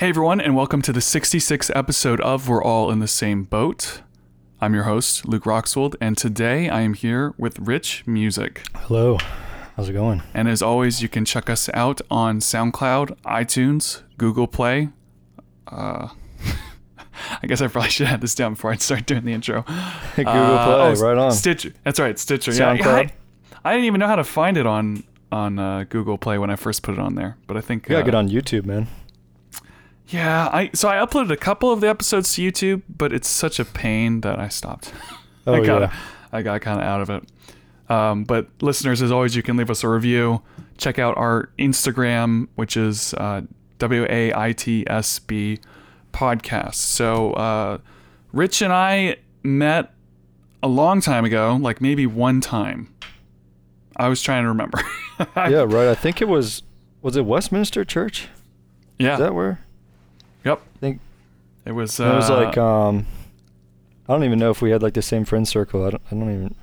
Hey everyone, and welcome to the 66th episode of We're All in the Same Boat. I'm your host, Luke Roxwold, and today I am here with Rich Music. Hello. How's it going? And as always, you can check us out on SoundCloud, iTunes, Google Play. Uh, I guess I probably should have this down before I start doing the intro. Google Uh, Play, right on. Stitcher. That's right, Stitcher. Yeah, SoundCloud. I, I didn't even know how to find it on on uh, Google Play when I first put it on there, but I think You gotta uh, get on YouTube, man. Yeah, I so I uploaded a couple of the episodes to YouTube, but it's such a pain that I stopped. Oh I got yeah. I got kind of out of it. Um, but listeners, as always, you can leave us a review. Check out our Instagram, which is uh, W A I T S B podcast. So uh, Rich and I met a long time ago, like maybe one time. I was trying to remember. Yeah, right. I think it was was it Westminster Church? yeah. Is that where? Yep. I think It was. it was uh, like um I don't even know if we had like the same friend circle. I don't I don't even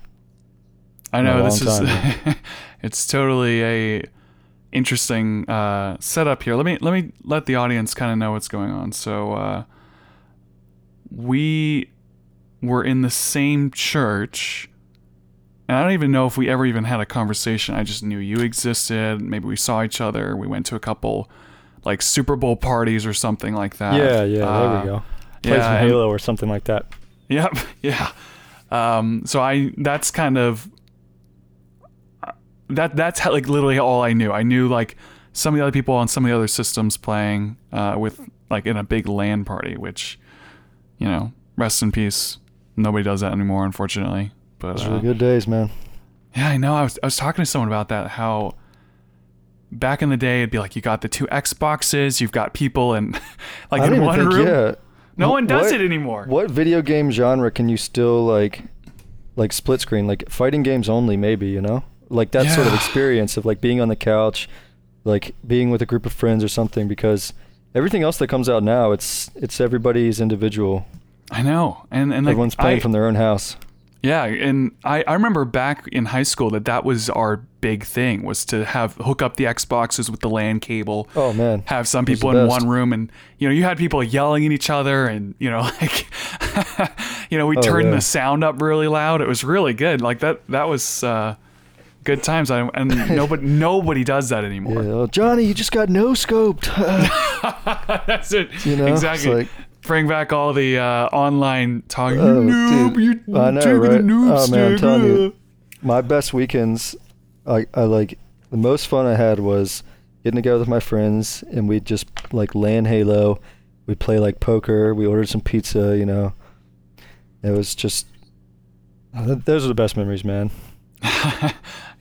I know this is it's totally a interesting uh, setup here. Let me let me let the audience kind of know what's going on. So uh, we were in the same church, and I don't even know if we ever even had a conversation. I just knew you existed. Maybe we saw each other. We went to a couple like Super Bowl parties or something like that. Yeah, yeah, there Uh, we go. Played yeah, some and- Halo or something like that. Yep. Yeah. Um, so I that's kind of that that's how, like literally all I knew. I knew like some of the other people on some of the other systems playing uh, with like in a big LAN party, which you know, rest in peace. Nobody does that anymore, unfortunately. But Those uh, were good days, man. yeah, I know. I was I was talking to someone about that. How back in the day, it'd be like you got the two Xboxes, you've got people in like in one think, room. yeah. No one does what- it anymore. What video game genre can you still like like split screen? Like fighting games only maybe, you know? Like that sort of experience of like being on the couch, like being with a group of friends or something because everything else that comes out now, it's it's everybody's individual. I know, and and like, Everyone's playing I- from their own house. Yeah, and I, I remember back in high school that that was our big thing was to have hook up the Xboxes with the LAN cable. Oh man. Have some people in one room, and you know you had people yelling at each other, and you know like, you know we Oh, turned yeah. the sound up really loud. It was really good. Like that that was uh, good times. I, and nobody nobody does that Yeah, anymore. oh, Johnny, you just got no scoped. That's it. You know, exactly. like- Bring back all the uh, online talk. You Oh, noob, dude. you I know, right? noob Oh, man, I'm telling you. my best weekends, I, I like the most fun I had was getting together with my friends and we'd just like LAN Halo. We'd play like poker. We ordered some pizza. You know, it was just uh, th- those are the best memories, man.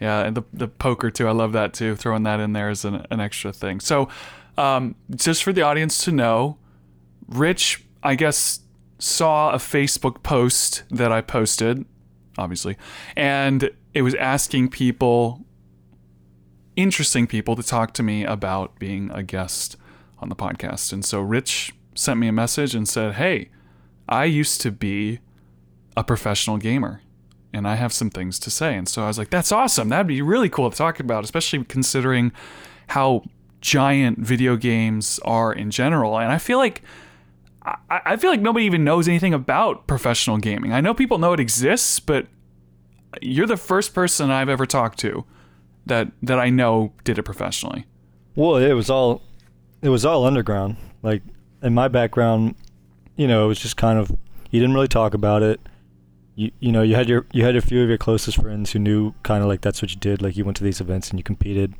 yeah, and the the poker too. I love that too. Throwing that in there as an, an extra thing. So, um, just for the audience to know, Rich, I guess, saw a Facebook post that I posted, obviously, and it was asking people, interesting people, to talk to me about being a guest on the podcast. And so Rich sent me a message and said, "Hey, I used to be a professional gamer." and I have some things to say. And so I was like, that's awesome. That'd be really cool to talk about, especially considering how giant video games are in general. And I feel like I, I feel like nobody even knows anything about professional gaming. I know people know it exists, but you're the first person I've ever talked to that that I know did it professionally. Well, it was all it was all underground. Like in my background, you know, it was just kind of you didn't really talk about it. You you know, you had your you had a few of your closest friends who knew kind of like that's what you did. Like you went to these events and you competed.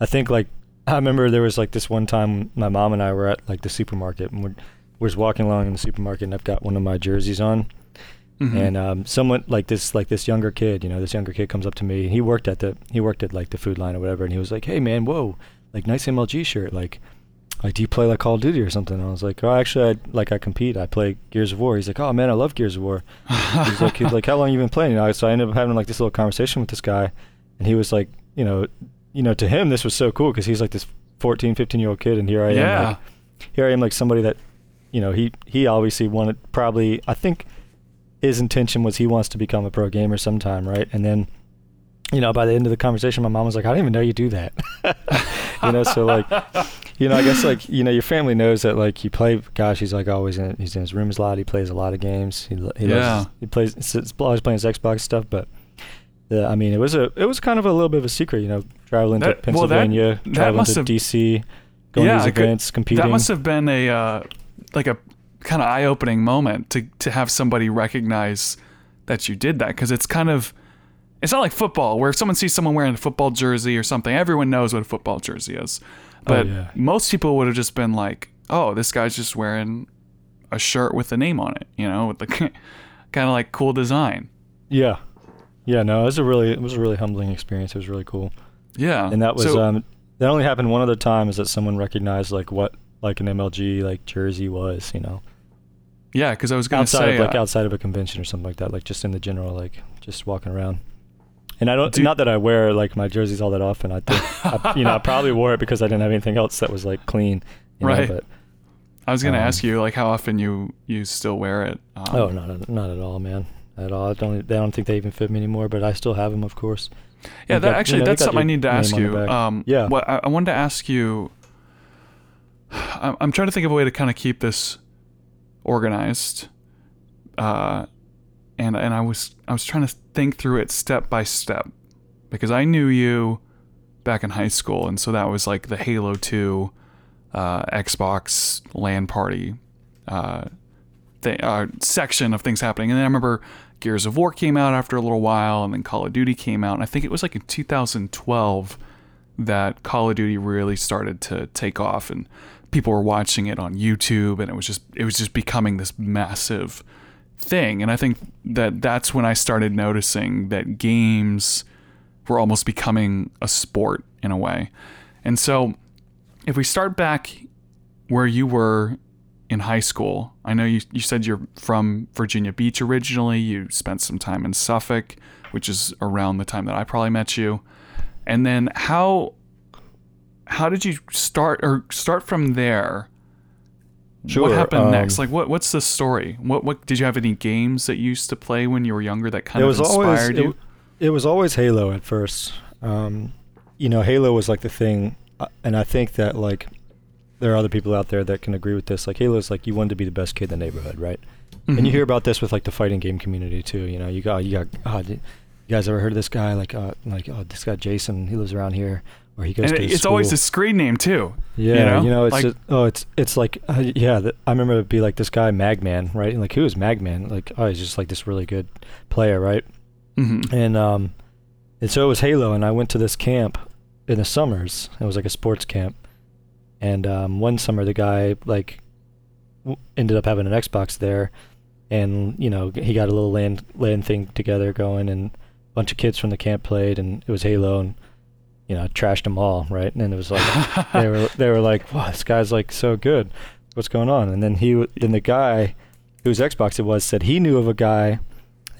I think like I remember there was like this one time my mom and I were at like the supermarket and we're, we're walking along in the supermarket and I've got one of my jerseys on. Mhm. and um, someone like this like this younger kid you know this younger kid comes up to me. He worked at the he worked at like the food line or whatever. And he was like hey man whoa like nice mlg shirt. Like like do you play like call of duty or something? And i was like oh actually i like i compete. I play gears of war. He's like oh man i love gears of war. He's like he's like how long you been playing? You know so i ended up having like this little conversation with this guy. And he was like you know you know to him this was so cool because he's like this 14 15 year old kid. And here i am yeah. like, here I am like somebody that you know he he obviously wanted probably I think his intention was he wants to become a pro gamer sometime right and then you know, by the end of the conversation, my mom was like, "I didn't even know you do that." you know, so like, you know, I guess like you know, your family knows that like you play. Gosh, he's like always in. He's in his rooms a lot. He plays a lot of games. He, he Yeah. loves, he plays. he's always playing his Xbox stuff, but. The, I mean, it was a it was kind of a little bit of a secret, you know, traveling That- to well, that- Pennsylvania, that traveling must to have- DC, going Yeah, to these could- events, competing. That must have been a uh, like a kind of eye-opening moment to to have somebody recognize that you did that because it's kind of it's not like football where if someone sees someone wearing a football jersey or something, everyone knows what a football jersey is. But yeah. most people would have just been like, "Oh, this guy's just wearing a shirt with a name on it," you know, with the kind of like cool design. Yeah, yeah. No, it was a really it was a really humbling experience. It was really cool, Yeah, and that was So- um that only happened one other time is that someone recognized like what like an MLG like jersey was, you know, yeah, because I was gonna outside say of like uh, outside of a convention or something like that, like just in the general like just walking around. And I don't Do- not that I wear like my jerseys all that often. I think I, you know I probably wore it because I didn't have anything else that was like clean, you know, Right. but I was gonna um, ask you like how often you you still wear it. Um, oh not at- not at all, man, at all. I don't I don't think they even fit me anymore, but I still have them, of course. Yeah, that got- actually you know, that's something I need to ask you. Um, Yeah. What I, I wanted to ask you. I'm, trying to think of a way to kind of keep this organized, uh, and and I was I was trying to think through it step by step, because I knew you back in high school, and so that was like the Halo Two, uh, Xbox LAN party, uh, th- uh, section of things happening. And then I remember Gears of War came out after a little while, and then Call of Duty came out. And I think it was like in 2012 that Call of Duty really started to take off, and people were watching it on YouTube, and it was just it was just becoming this massive thing. And I think that that's when I started noticing that games were almost becoming a sport in a way. And so, if we start back where you were in high school, I know you, you said you're from Virginia Beach originally. You spent some time in Suffolk, which is around the time that I probably met you. And then how how did you start or start from there? Sure, what happened um, next? Like what what's the story? What what did you have any games that you used to play when you were younger that kind of inspired always you? It, it was always Halo at first. Um, you know, Halo was like the thing, uh, and I think that like there are other people out there that can agree with this. Like Halo is like you wanted to be the best kid in the neighborhood, right? And you Mhm. hear about this with like the fighting game community too. You know, you got you got oh, you guys ever heard of this guy? Like uh, like oh, this guy Jason, he lives around here, or he goes and to it's his always school. a screen name too. Yeah, know? you know, it's Like- just, oh, it's it's like uh, yeah. The, I remember it'd be like this guy Magman, right? And like who is Magman? Like oh, he's just like this really good player, right? hmm And um, and so it was Halo, and I went to this camp in the summers. It was like a sports camp, and um, one summer the guy like w- ended up having an Xbox there, and you know he got a little LAN LAN thing together going, and a bunch of kids from the camp played, and it was Halo, and you know trashed them all, right? And then it was like they were they were like, "Wow, this guy's like so good. What's going on?" And then he then the guy whose Xbox it was said he knew of a guy,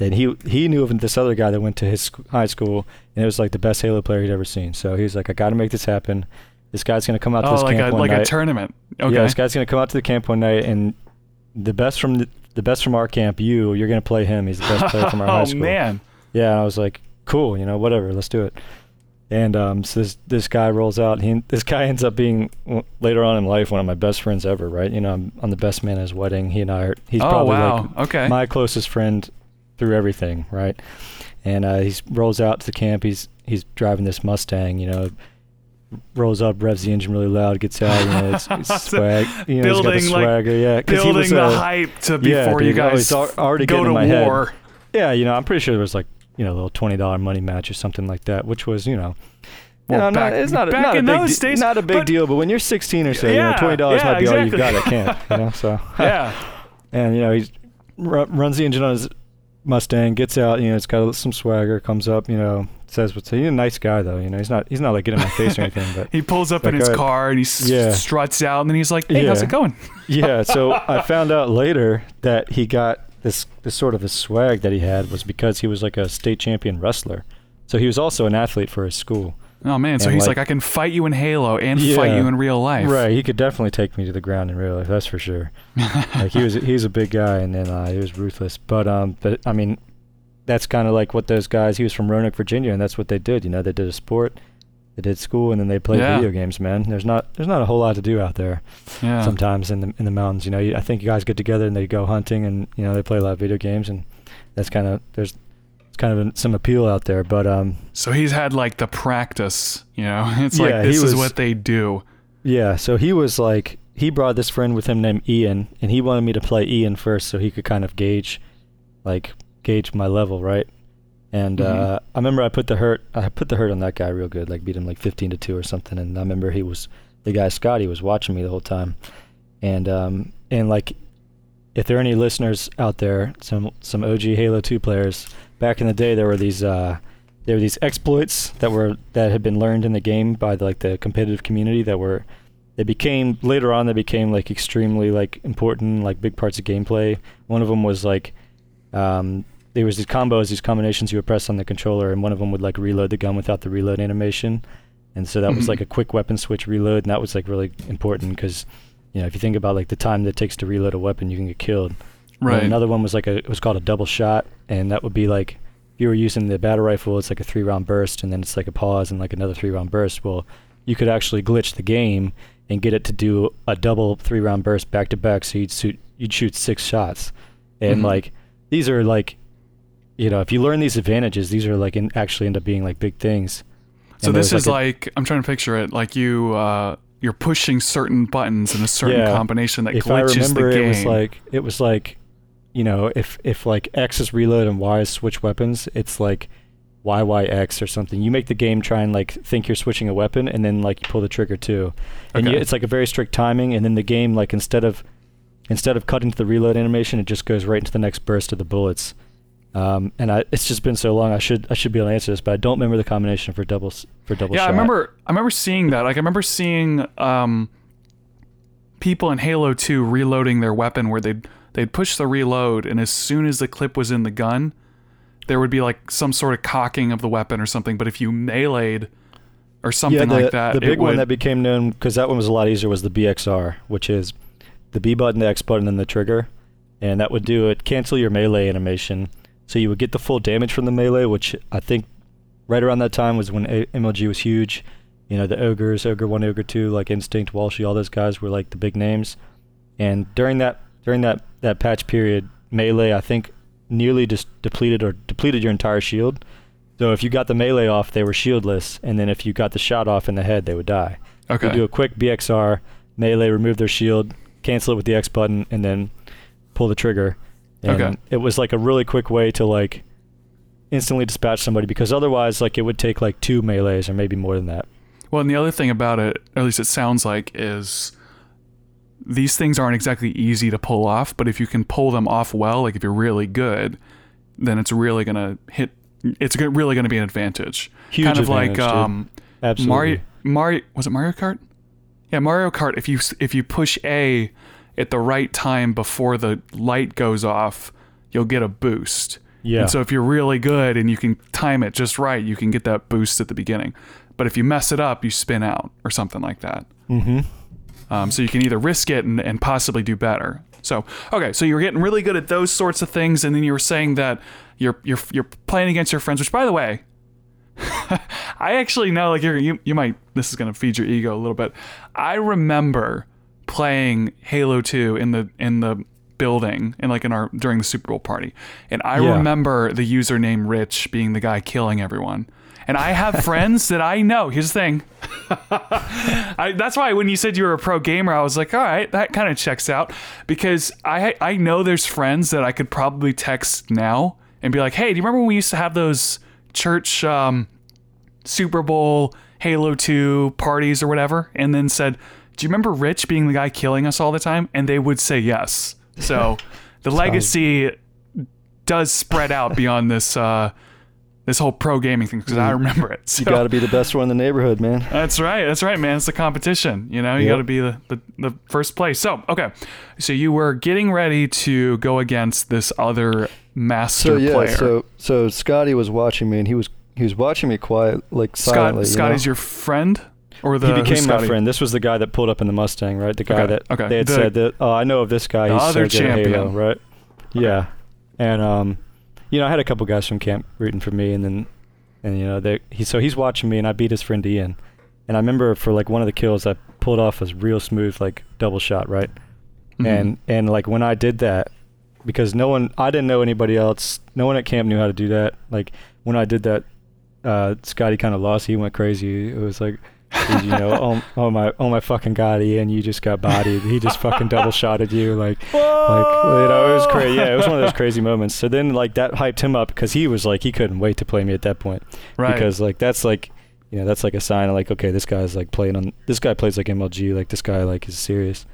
and he he knew of this other guy that went to his sc- high school, and it was like the best Halo player he'd ever seen. So he was like, "I got to make this happen. This guy's gonna come out to oh, this like camp a one like night. a tournament. Okay. Yeah, this guy's gonna come out to the camp one night, and the best from the, the best from our camp, you, you're gonna play him. He's the best player from our high school. oh school. man. Yeah, I was like, cool, you know, whatever, let's do it. And um, so this this guy rolls out. He this guy ends up being later on in life one of my best friends ever. Right? You know, I'm, I'm the best man at his wedding. He and I are. He's oh probably wow. like okay. my closest friend through everything. Right? And uh, he rolls out to the camp. He's he's driving this Mustang. You know, rolls up, revs the engine really loud, gets out. You know, it's, it's swag. You know, he's got the Building, like, swagger. yeah, Building was, the uh, hype to before you dude, oh, guys already go to in my head. war. Yeah, you know, I'm pretty sure there was like, you know, a little twenty dollar money match or something like that, which was, you know, Well, know, back- not, it's not a, back not a in big those de- days, not a big but- deal. But when you're 16 or so, you know, twenty dollars yeah, might be all you've exactly. got at camp. You know, so yeah. and you know he r- runs the engine on his Mustang, gets out. You know, it's got some swagger. Comes up. You know, says what's. He's a nice guy though. You know, he's not. He's not like getting in my face or anything. But He pulls up in his uh, car and he s- yeah. struts out, and then he's like, "Hey, how's it going?" yeah, so I found out later that he got this this sort of a swag that he had was because he was like a state champion wrestler. So he was also an athlete for his school. Oh man, so And, he's like- like, "I can fight you in Halo and fight you in real life." Right, he could definitely take me to the ground in real life. That's for sure. like he was, he's a big guy, and then uh, he was ruthless. But um, but I mean, that's kind of like what those guys. He was from Roanoke, Virginia, and that's what they did. You know, they did a sport, they did school, and then they played Yeah. video games. Man, there's not there's not a whole lot to do out there Yeah. sometimes in the in the mountains. You know, you, I think you guys get together and they go hunting, and you know they play a lot of video games, and that's kind of there's it's kind of some appeal out there. But um, So he's had like the practice, you know. It's Yeah, like this is was- what they do. Yeah, so he was like he brought this friend with him named Ian, and he wanted me to play Ian first, so he could kind of gauge, like gauge my level, right? And Mhm. uh, I remember I put the hurt I put the hurt on that guy real good, like beat him like fifteen to two or something. And I remember he was the guy Scotty was watching me the whole time, and um and like if there are any listeners out there, some some OG Halo Two players back in the day, there were these uh there were these exploits that were that had been learned in the game by the, like the competitive community that were they became later on they became like extremely like important like big parts of gameplay one of them was like um, there was these combos these combinations you would press on the controller and one of them would like reload the gun without the reload animation and so that was Mhm. like a quick weapon switch reload and that was like really important because you know if you think about like the time that it takes to reload a weapon you can get killed and Right. another one was like a it was called a double shot, and that would be like if you were using the battle rifle, it's like a three round burst, and then it's like a pause and like another three round burst. Well, you could actually glitch the game and get it to do a double three round burst back to back, so you'd shoot you'd shoot six shots, and Mhm. like these are like, you know, if you learn these advantages, these are like in, actually end up being like big things. So And this is a- like I'm trying to picture it like you uh you're pushing certain buttons in a certain Yeah. combination that if I glitches remember, the game. it was like it was like, you know, if if like X is reload and Y is switch weapons, it's like YYX or something. You make the game try and like think you're switching a weapon, and then like you pull the trigger too, and you, it's like a very strict timing. And then the game like instead of instead of cutting to the reload animation, it just goes right into the next burst of the bullets. Um, and I, it's just been so long. I should I should be able to answer this, but I don't remember the combination for double s- for double. yeah, I remember I remember seeing that. Like I remember seeing um people in Halo 2 reloading their weapon where they'd they'd push the reload and as soon as the clip was in the gun, there would be like some sort of cocking of the weapon or something, but if you meleeed or something yeah, the, like that, The big would one that became known because that one was a lot easier was the BXR, which is the B button, the X button, and the trigger, and that would do it cancel your melee animation, so you would get the full damage from the melee, which I think right around that time was when A- MLG was huge. You know, the ogres, ogre one, ogre two, like Instinct, Walshy, all those guys were like the big names, and during that during that that patch period, melee I think nearly just depleted or depleted your entire shield. So if you got the melee off, they were shieldless, and then if you got the shot off in the head, they would die. Okay. You do a quick BXR, melee, remove their shield, cancel it with the X button, and then pull the trigger. And Okay. it was like a really quick way to like instantly dispatch somebody because otherwise like it would take like two melees or maybe more than that. Well, and the other thing about it, or at least it sounds like, is these things aren't exactly easy to pull off, but if you can pull them off well, like if you're really good, then it's really gonna hit. It's really gonna be an advantage. Huge kind of like advantage, dude. um, Absolutely. Mario. Mario was it Mario Kart? Yeah, Mario Kart. If you if you push A at the right time before the light goes off, you'll get a boost. Yeah. And so if you're really good and you can time it just right, you can get that boost at the beginning. But if you mess it up, you spin out or something like that. mm-hmm. Um, so you can either risk it and, and possibly do better. So okay, so you were getting really good at those sorts of things, and then you were saying that you're you're you're playing against your friends. Which, by the way, I actually know like you're, you you might this is gonna feed your ego a little bit. I remember playing Halo 2 in the in the building and like in our during the Super Bowl party, and I Yeah. remember the username Rich being the guy killing everyone. And I have friends that I know. Here's the thing. I, that's why when you said you were a pro gamer, I was like, all right, that kind of checks out because I I know there's friends that I could probably text now and be like, hey, do you remember when we used to have those church um, Super Bowl Halo 2 parties or whatever? And then said, do you remember Rich being the guy killing us all the time? And they would say yes. So the legacy does spread out beyond this uh, this whole pro gaming thing because I remember it. So. You got to be the best one in the neighborhood, man. That's right. That's right, man. It's the competition. You know, you Yep. got to be the, the, the first place. So, okay. So you were getting ready to go against this other master So yeah, player. so so Scotty was watching me, and he was he was watching me quiet, like silently. Scott, you know? Scotty's your friend? Or the he became my Scotty? friend. This was the guy that pulled up in the Mustang, right? The guy Okay, that okay. they had The- said that. Oh, I know of this guy. the He's other so good at Halo, champion. right? Yeah, and um, you know, I had a couple guys from camp rooting for me, and then, and you know, they he so he's watching me, and I beat his friend Ian, and I remember for like one of the kills, I pulled off a real smooth like double shot, right? Mhm. And and like when I did that, because no one, I didn't know anybody else, no one at camp knew how to do that. Like when I did that, uh, Scotty kind of lost. He went crazy. It was like. You know, oh, oh my, oh my fucking god, Ian, you just got bodied. He just fucking double shotted you, like, like you know it was crazy yeah it was one of those crazy moments so then like that hyped him up because he was like he couldn't wait to play me at that point right. because like that's like you know that's like a sign of like okay this guy's like playing on this guy plays like mlg like this guy like is serious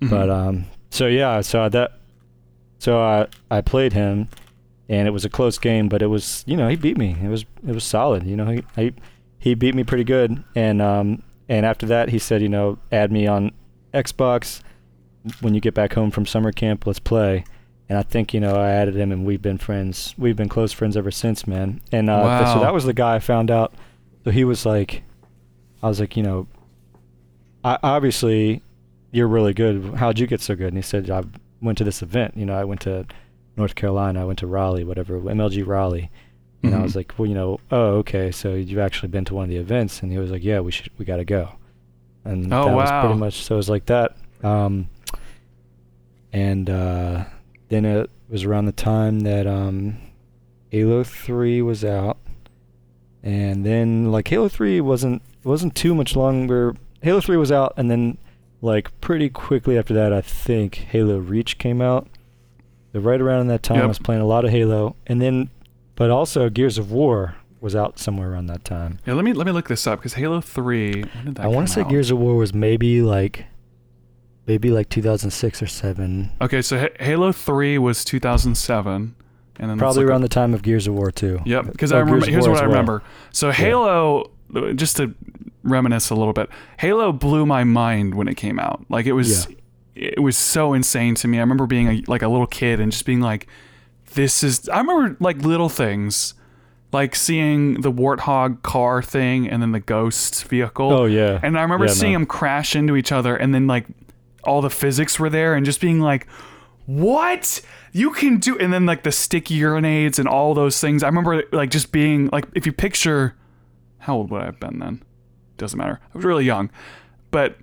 Mhm. but um so yeah so that so i i played him and it was a close game but it was you know he beat me it was it was solid you know he he, he beat me pretty good. And um and after that he said you know add me on xbox. When you get back home from summer camp let's play. And i think you know i added him and we've been friends. We've been close friends ever since man. And uh th- so that was the guy i found out. So he was like i was like you know I, obviously you're really good. How'd you get so good? And he said i went to this event. You know i went to north carolina i went to raleigh whatever mlg raleigh and i Mhm. was like well you know oh okay so you've actually been to one of the events. And he was like yeah we should we gotta go. And Oh, that was pretty much so it was like that. Um and uh then it was around the time that um halo 3 was out. And then like halo 3 wasn't wasn't too much longer. Halo 3 was out and then like pretty quickly after that i think halo reach came out. So right around that time i was playing a lot of halo. And then but also gears of war was out somewhere around that time yeah, let me let me look this up because Halo Three. When did that i want to say out? gears of war was maybe like maybe like 2006 or 7 Okay, so H- Halo Three was 2007, and then probably around the time of gears of war too Yep, because I remember. Here's what I well. remember. So Halo, just to reminisce a little bit, Halo blew my mind when it came out. Like it was, it was so insane to me. I remember being a, like a little kid and just being like, "This is." I remember like little things, like seeing the Warthog car thing and then the Ghost vehicle. oh yeah And I remember Yeah, seeing man. them crash into each other, and then like all the physics were there, and just being like, "What you can do?" And then like the sticky grenades and all those things. I remember like just being like, if you picture, how old would I have been then? Doesn't matter. I was really young, but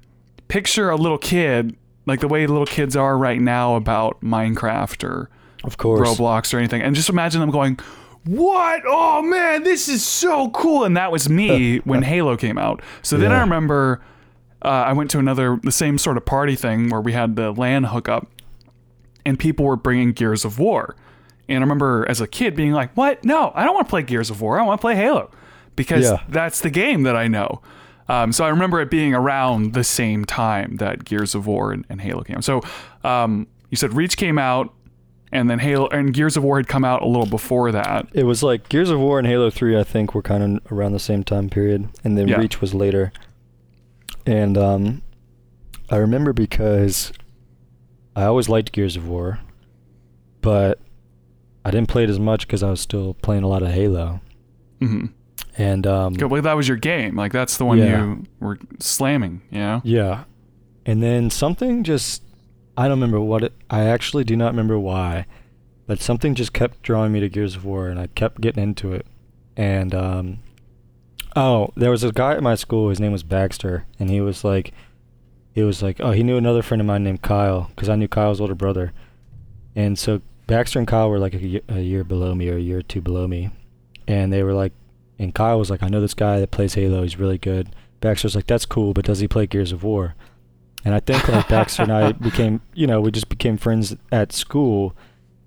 picture a little kid like the way little kids are right now about Minecraft or of course Roblox or anything, and just imagine them going, "What? Oh man, this is so cool!" And that was me when Halo came out. So then I remember uh, I went to another the same sort of party thing where we had the LAN hookup, and people were bringing Gears of War, and I remember as a kid being like, "What? No, I don't want to play Gears of War. I want to play Halo." Because Yeah. that's the game that I know. Um, so I remember it being around the same time that Gears of War and, and Halo came. out. So um, you said Reach came out, and then Halo and Gears of War had come out a little before that. It was like Gears of War and Halo 3, I think, were kind of around the same time period, and then Yeah. Reach was later. And um, I remember because I always liked Gears of War, but I didn't play it as much because I was still playing a lot of Halo. hmm And um, Well, that was your game. Like that's the one Yeah. you were slamming. You know. yeah, and then something just I don't remember what it. I actually do not remember why, but something just kept drawing me to Gears of War, and I kept getting into it. And um, oh, there was a guy at my school. His name was Baxter, and he was like, he was like, oh, he knew another friend of mine named Kyle, because I knew Kyle's older brother. And so Baxter and Kyle were like a, ye- a year below me or a year or two below me, and they were like, and Kyle was like, I know this guy that plays Halo. He's really good. Baxter's like, that's cool, but does he play Gears of War? And I think like Baxter and I became, you know, we just became friends at school,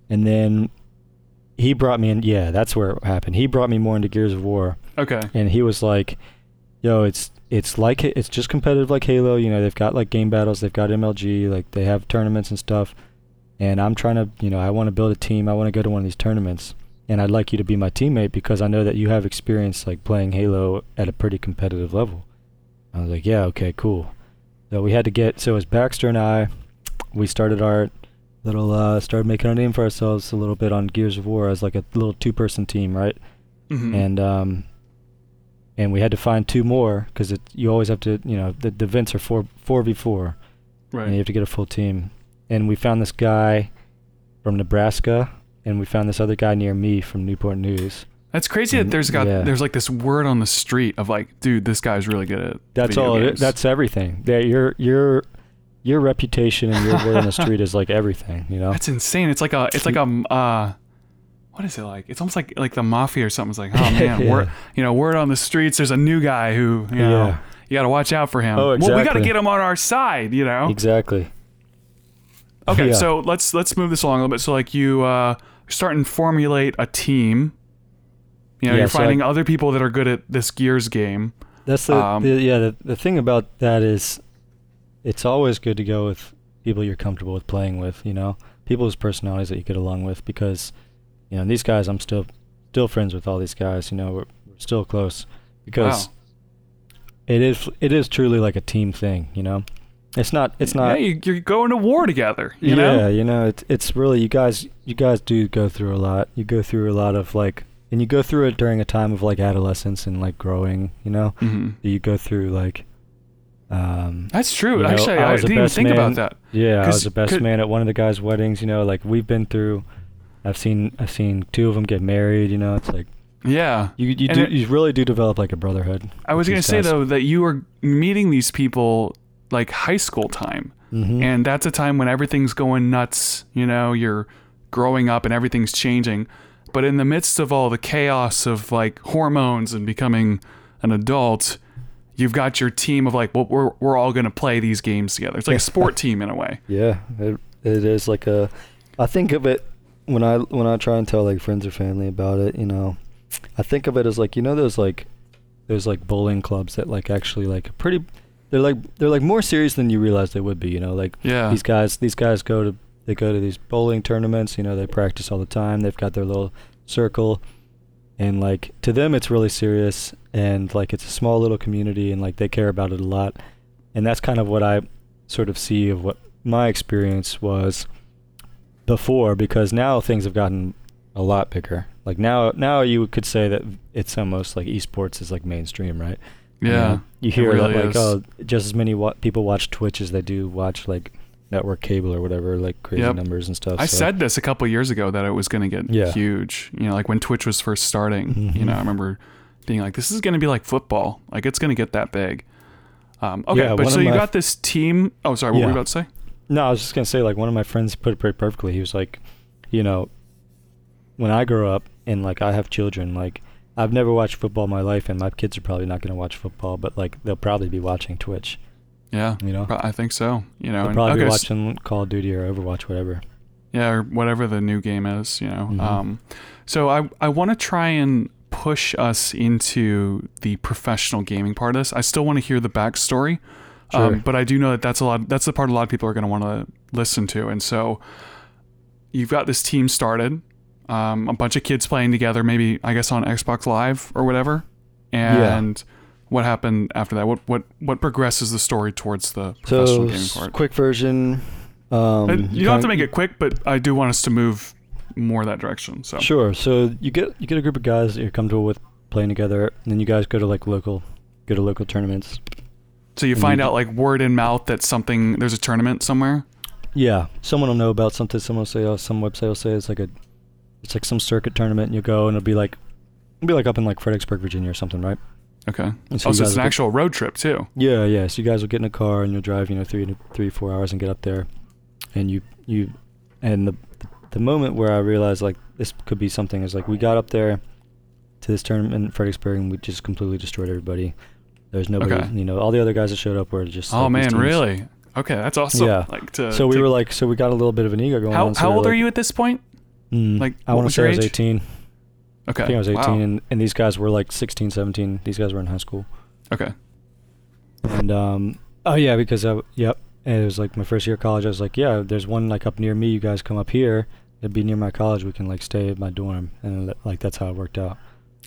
and then he brought me in. Yeah, that's where it happened. He brought me more into Gears of War, Okay. and he was like, "Yo, it's it's like it's just competitive like Halo. You know, they've got like game battles, they've got MLG, like they have tournaments and stuff. And I'm trying to, you know, I want to build a team. I want to go to one of these tournaments, and I'd like you to be my teammate because I know that you have experience like playing Halo at a pretty competitive level." I was like, "Yeah, okay, cool." So we had to get. So it was Baxter and I. We started our little uh started making a name for ourselves a little bit on Gears of War as like a little two-person team, right? Mhm. and um and we had to find two more because you always have to you know the, the events are four four v four and you have to get a full team and we found this guy from Nebraska and we found this other guy near me from Newport News. That's crazy that there's got yeah. there's like this word on the street of like, dude, this guy's really good at. That's all. It, that's everything. That your your your reputation and your word on the street is like everything. You know. That's insane. It's like a it's like a uh what is it like? It's almost like like the mafia or something. It's like, oh man, Yeah. word you know, word on the streets, there's a new guy who, you know, Yeah. you gotta watch out for him. Oh, exactly. Well, we gotta get him on our side, you know? Exactly. Okay, Yeah. so let's let's move this along a little bit. So like you uh starting to formulate a team. You know, Yeah, you're so I- finding other people that are good at this Gears game. That's the, Um, the yeah. The, the thing about that is, it's always good to go with people you're comfortable with playing with. You know, people whose personalities that you get along with because, you know, these guys I'm still still friends with all these guys. You know, we're, we're still close because Wow. it is it is truly like a team thing. You know, it's not it's not. yeah, you, you're going to war together, you yeah, know? you know, it's it's really you guys you guys do go through a lot. You go through a lot of like, and you go through it during a time of like adolescence and like growing. You know, hmm you go through like, um, That's true. You know, Actually, I I, was the didn't even best think man- about that. yeah, I was the best man at one of the guys' weddings. You know, like we've been through. I've seen I've seen two of them get married. You know, it's like Yeah. you you And do it- you really do develop like a brotherhood. I was going to these say guys. though that you were meeting these people like high school time. Mhm. And that's a time when everything's going nuts, you know, you're growing up and everything's changing. But in the midst of all the chaos of like hormones and becoming an adult, you've got your team of like, well, we're, we're all going to play these games together. It's like a sport team in a way. Yeah, it, it is like a. I think of it when I when I try and tell like friends or family about it. You know, I think of it as like you know those like those like bowling clubs that like actually like pretty. They're like they're like more serious than you realize they would be. You know, like Yeah. these guys these guys go to they go to these bowling tournaments. You know, they practice all the time. They've got their little circle, and like to them it's really serious and like it's a small little community and like they care about it a lot, and that's kind of what I sort of see of what my experience was before because now things have gotten a lot bigger. Like now now you could say that it's almost like esports is like mainstream, right? You yeah. know, you hear really that like is. oh, just as many wa- people watch Twitch as they do watch like network cable or whatever, like crazy Yep. numbers and stuff. I so- said this a couple years ago that it was going to get Yeah. huge. You know, like when Twitch was first starting, you Mhm. know, I remember being like, this is going to be like football. Like it's going to get that big. Um, okay, Yeah, but so you my- got this team. Oh, sorry, what were Yeah. you about to say? No, I was just gonna say like one of my friends put it pretty perfectly. He was like, you know, when I grow up and like I have children, like I've never watched football in my life, and my kids are probably not gonna watch football, but like they'll probably be watching Twitch. Yeah, You know, I think so. You know, they'll probably okay, be watching Call of Duty or Overwatch, whatever. yeah, or whatever the new game is. You know, Mhm. um, so I I want to try and push us into the professional gaming part of this. I still want to hear the backstory. Sure. Um, but I do know that that's a lot. That's the part a lot of people are going to want to listen to. And so, you've got this team started, um, a bunch of kids playing together. Maybe I guess on Xbox Live or whatever. And what happened after that? What what what progresses the story towards the professional So gaming part? quick version. Um, you don't have to make it quick, but I do want us to move more that direction. So Sure. So you get you get a group of guys that you're comfortable with playing together, and then you guys go to like local, go to local tournaments. so you find you- out like word in mouth that something there's a tournament somewhere. Yeah, someone will know about something. Someone will say, oh, some website will say it's like a, it's like some circuit tournament, and you go, and it'll be like, it'll be like up in like Fredericksburg, Virginia, or something, right? Okay. And oh, so it's an get- actual road trip too. Yeah, yeah. So you guys will get in a car and you'll drive, you know, three, to- three, four hours and get up there, and you, you, and the, the moment where I realized like this could be something is like we got up there to this tournament in Fredericksburg and we just completely destroyed everybody. There's nobody, Okay. you know, all the other guys that showed up were just. Oh like, man, really? Okay, that's awesome. Yeah. Like to. So we to- were like, so we got a little bit of an ego going how on. so how old are you at this point? Mm, Like, I want to say I was age? 18. Okay. I think I was 18, Wow. and, and these guys were like 16, 17. These guys were in high school. Okay. And um, oh yeah, because I, yep, and it was like my first year of college. I was like, yeah, there's one like up near me. You guys come up here. It'd be near my college. We can like stay at my dorm, and like that's how it worked out.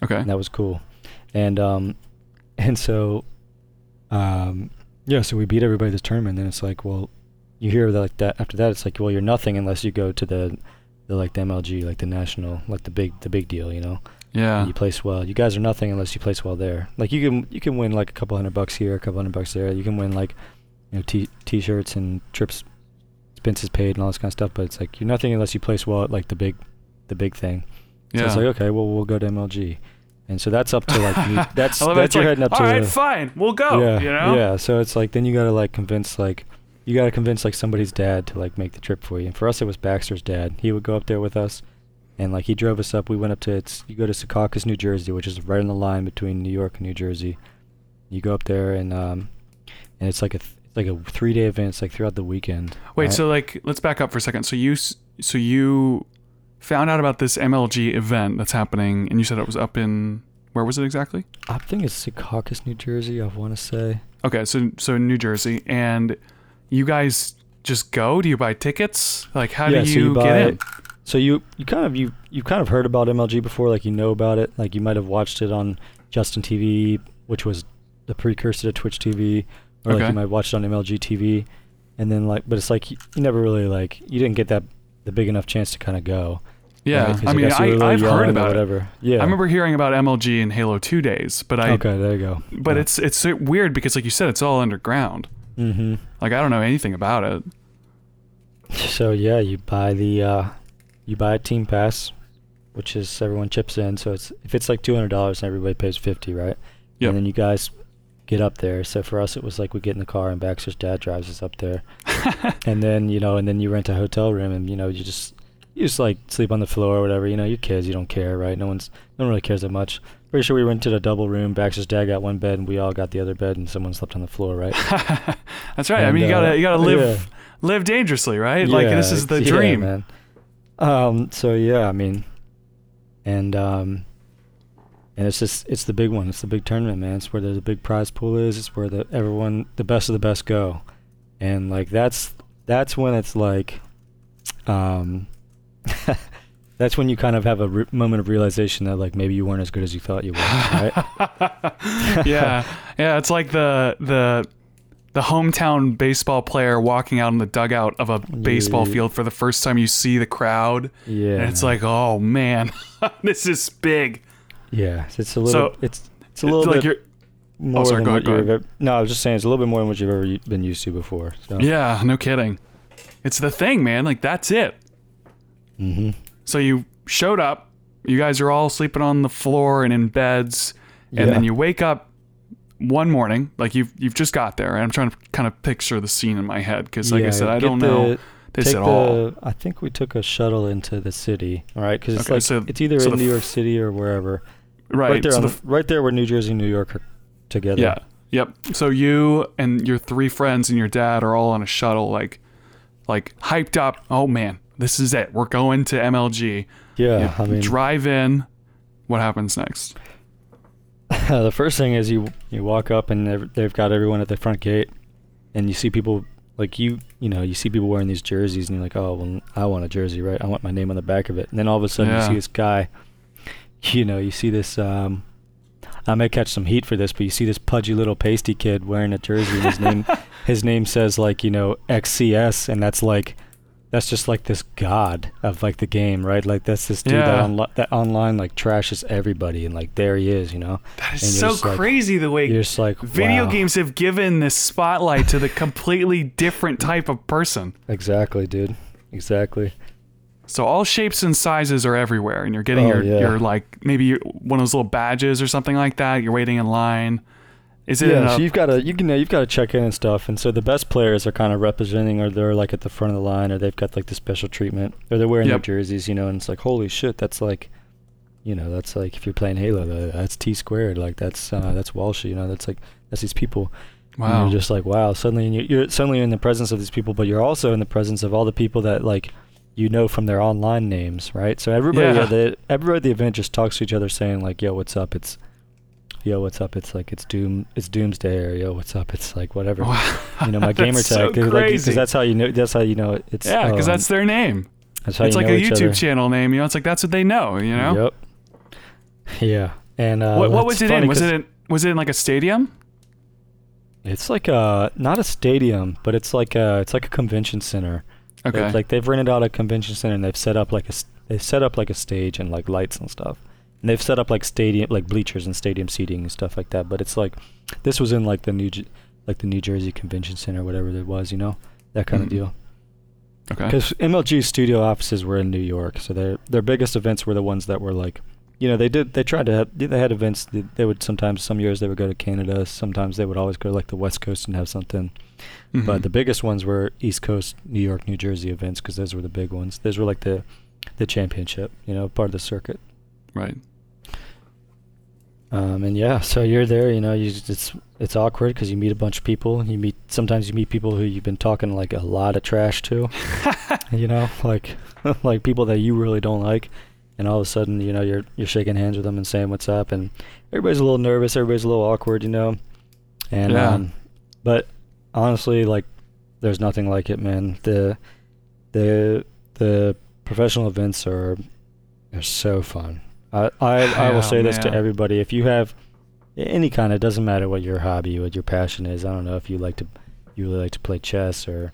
Okay. And that was cool. And um, and so, um, yeah, so we beat everybody this tournament. And then it's like, well, you hear that like that after that, it's like, well, you're nothing unless you go to the, the like the MLG, like the national, like the big the big deal, you know. Yeah. and you place well. You guys are nothing unless you place well there. Like you can you can win like a couple hundred bucks here, a couple hundred bucks there. You can win like you know t t-shirts and trips expenses paid and all this kind of stuff. But it's like you're nothing unless you place well at like the big the big thing. So Yeah. it's like okay, well we'll go to MLG, and so that's up to like that's I love it. that's It's you're like, heading up all to right, the- fine, we'll go. yeah you know. yeah. So it's like then you gotta like convince like you gotta convince like somebody's dad to like make the trip for you. And for us it was Baxter's dad. He would go up there with us, and like he drove us up. We went up to it's you go to Secaucus, New Jersey, which is right on the line between New York and New Jersey. You go up there and um and it's like a th- it's like a three day event. It's like throughout the weekend. Wait, right? so like, let's back up for a second. So you, so you found out about this MLG event that's happening, and you said it was up in where was it exactly? I think it's Secaucus, New Jersey. I want to say. Okay, so so New Jersey, and you guys just go? Do you buy tickets? Like, how Yeah, do so you, you get in? So you you kind of you you kind of heard about MLG before, like you know about it, like you might have watched it on Justin TV, which was the precursor to Twitch TV, or like you might watch it on MLG TV, and then like, but it's like you, you never really like you didn't get that the big enough chance to kind of go. Yeah, right? I mean, I, really I've heard about it. whatever. Yeah, I remember hearing about MLG in Halo Two days, but I okay, there you go. but it's it's weird because like you said, it's all underground. Mm-hmm. Like I don't know anything about it. So yeah, you buy the uh, you buy a team pass, which is everyone chips in. So it's if it's like two hundred dollars and everybody pays fifty, right? Yep. And then you guys get up there. So for us, it was like we get in the car and Baxter's dad drives us up there, and then you know, and then you rent a hotel room, and you know, you just you just like sleep on the floor or whatever. You know, you're kids, you don't care, right? No one's no one really cares that much. Pretty sure we rented a double room. Baxter's dad got one bed, and we all got the other bed, and someone slept on the floor, right? That's right. I mean, you uh, gotta you gotta live yeah. live dangerously, right? like this is the yeah, dream. man. Um. So yeah, I mean, and um, and it's just it's the big one. It's the big tournament, man. It's where the big prize pool is. It's where the everyone the best of the best go, and like that's that's when it's like, um, that's when you kind of have a re- moment of realization that like maybe you weren't as good as you thought you were, right? yeah, yeah. It's like the the the hometown baseball player walking out in the dugout of a baseball Yeah. field for the first time. You see the crowd, Yeah. and it's like, oh man, this is big. yeah, it's a little So, it's it's a little like bit you're, more sorry, than go what ahead, you've ever, no, I was just saying it's a little bit more than what you've ever been used to before. So. yeah, no kidding. It's the thing, man. Like that's it. Mm-hmm. So you showed up. You guys are all sleeping on the floor and in beds, and Yeah. then you wake up one morning, like you've you've just got there. And I'm trying to kind of picture the scene in my head because, like I said, I don't know this at all. I think we took a shuttle into the city. All right, because it's Okay, like so- it's either so in New York City or wherever. Right. right there, so on the, the, right there where New Jersey and New York are together. yeah. Yep. So you and your three friends and your dad are all on a shuttle, like, like hyped up. Oh man, this is it. We're going to MLG. yeah. You I mean, drive in. What happens next? the first thing is you you walk up and they've- got everyone at the front gate, and you see people like you you know you see people wearing these jerseys and you're like oh well I want a jersey right I want my name on the back of it and then all of a sudden Yeah. you see this guy, you know you see this um. I may catch some heat for this, but you see this pudgy little pasty kid wearing a jersey, and his name, his name says like you know XCS, and that's like, that's just like this god of like the game, right? Like that's this dude that, Yeah. onli- that online like trashes everybody, and like there he is, you know. That is so you're like- crazy the way You're just like video wow. games have given this spotlight to the completely different type of person. Exactly, dude. Exactly. So all shapes and sizes are everywhere, and you're getting Oh, your yeah. your like maybe one of those little badges or something like that. You're waiting in line. Is it? Yeah, so you've got to you can you've got to check in and stuff, and so the best players are kind of representing, or they're like at the front of the line, or they've got like the special treatment, or they're wearing Yep. their jerseys, you know, and it's like holy shit, that's like, you know, that's like if you're playing Halo, that's T squared, like that's uh, that's Walsh, you know, that's like that's these people. And wow. you're just like wow, suddenly you're, you're suddenly in the presence of these people, but you're also in the presence of all the people that like you know from their online names, right? So everybody Yeah. at the everybody at the event just talks to each other, saying like, "Yo, what's up?" It's Yo, what's up? It's like it's doom. It's doomsday, or yo, what's up? It's like whatever. Wow. You know, my gamer tag. so 'cause, like, that's how you know. That's how you know it's. yeah, because um, that's their name. that's how It's you like know a YouTube other. channel name. You know, it's like that's what they know. You know. Yep. Yeah, and uh, what what was it in? Was it in, was it in like a stadium? It's like a not a stadium, but it's like a it's like a convention center. Okay. It's like they've rented out a convention center and they've set up like a they've set up like a stage and like lights and stuff. And they've set up like stadium like bleachers and stadium seating and stuff like that. But it's like this was in like the New like the New Jersey Convention Center, whatever it was, you know, that kind Mhm. of deal. Okay. Because MLG studio offices were in New York, so their their biggest events were the ones that were like, you know, they did they tried to have, they had events. They, they would sometimes some years they would go to Canada, sometimes they would always go to like the West Coast and have something. Mhm. But the biggest ones were East Coast, New York, New Jersey events because those were the big ones. Those were like the the championship, you know, part of the circuit. right. Um, and yeah, so you're there, you know, you just, it's it's awkward because you meet a bunch of people. You meet sometimes you meet people who you've been talking like a lot of trash to, you know, like like people that you really don't like, and all of a sudden, you know, you're you're shaking hands with them and saying what's up, and everybody's a little nervous, everybody's a little awkward, you know, and Yeah. um, but honestly, like, there's nothing like it, man. The the the professional events are are so fun. I I, I will Oh, say this to everybody: if you have any kind, it doesn't matter what your hobby, what your passion is. I don't know if you like to, you really like to play chess, or